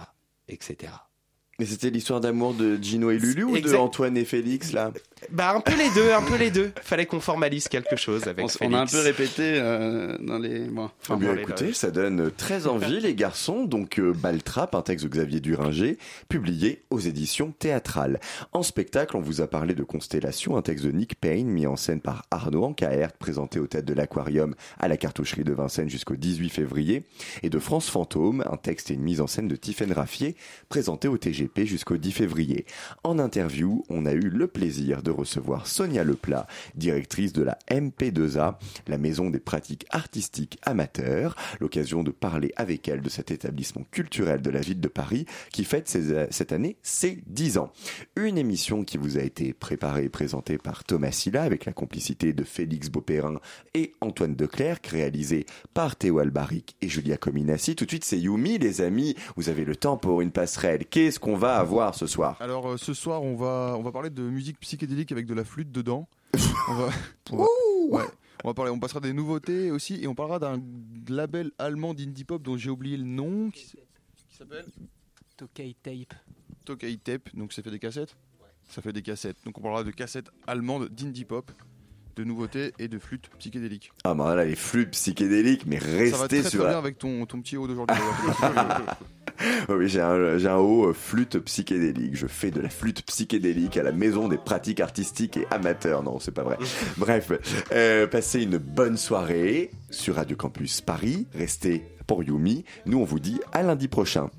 etc. Mais c'était l'histoire d'amour de Gino et Lulu ou de. Antoine et Félix là Bah, un peu les deux, un peu les deux. Fallait qu'on formalise quelque chose avec On, s- on a un Félix. peu répété euh, dans les. Bon, enfin, Eh bien, les- écoutez, ça donne très envie, les garçons. Donc, euh, Baltrap, un texte de Xavier Duringer, publié aux éditions théâtrales. En spectacle, on vous a parlé de Constellation, un texte de Nick Payne, mis en scène par Arnaud Ancaert, présenté aux têtes de l'Aquarium à la cartoucherie de Vincennes jusqu'au 18 février. Et de France Fantôme, un texte et une mise en scène de Tiffaine Raffier, présenté au TGP jusqu'au 10 février. En interview, on a eu le plaisir de recevoir Sonia Leplat, directrice de la MP2A, la maison des pratiques artistiques amateurs, l'occasion de parler avec elle de cet établissement culturel de la ville de Paris qui fête ses- cette année ses 10 ans. Une émission qui vous a été préparée et présentée par Thomas Silla avec la complicité de Félix Beaupérin et Antoine Declercq, réalisée par Théo Albaric et Julia Cominassi. Tout de suite, c'est Yumi, les amis. Vous avez le temps pour une passerelle. Qu'est-ce qu'on va avoir ce soir Alors euh, ce soir, on va, on va parler de musique psychédélique avec de la flûte dedans. on, va, on, va, ouais. on va parler, on passera des nouveautés aussi et on parlera d'un label allemand d'indie pop dont j'ai oublié le nom qui, s'appelle Tokay Tape. Tokay Tape. Donc ça fait des cassettes? Ça fait des cassettes. Donc on parlera de cassettes allemandes d'indie pop, de nouveautés et de flûtes psychédéliques. Ah bah là, les flûtes psychédéliques, mais ça va restez très sur très la... bien avec ton, ton petit haut d'aujourd'hui. Oui, j'ai un, j'ai un haut euh, flûte psychédélique. Je fais de la flûte psychédélique à la maison des pratiques artistiques et amateurs. Non, c'est pas vrai. Bref, euh, passez une bonne soirée sur Radio Campus Paris. Restez pour Yumi. Nous, on vous dit à lundi prochain.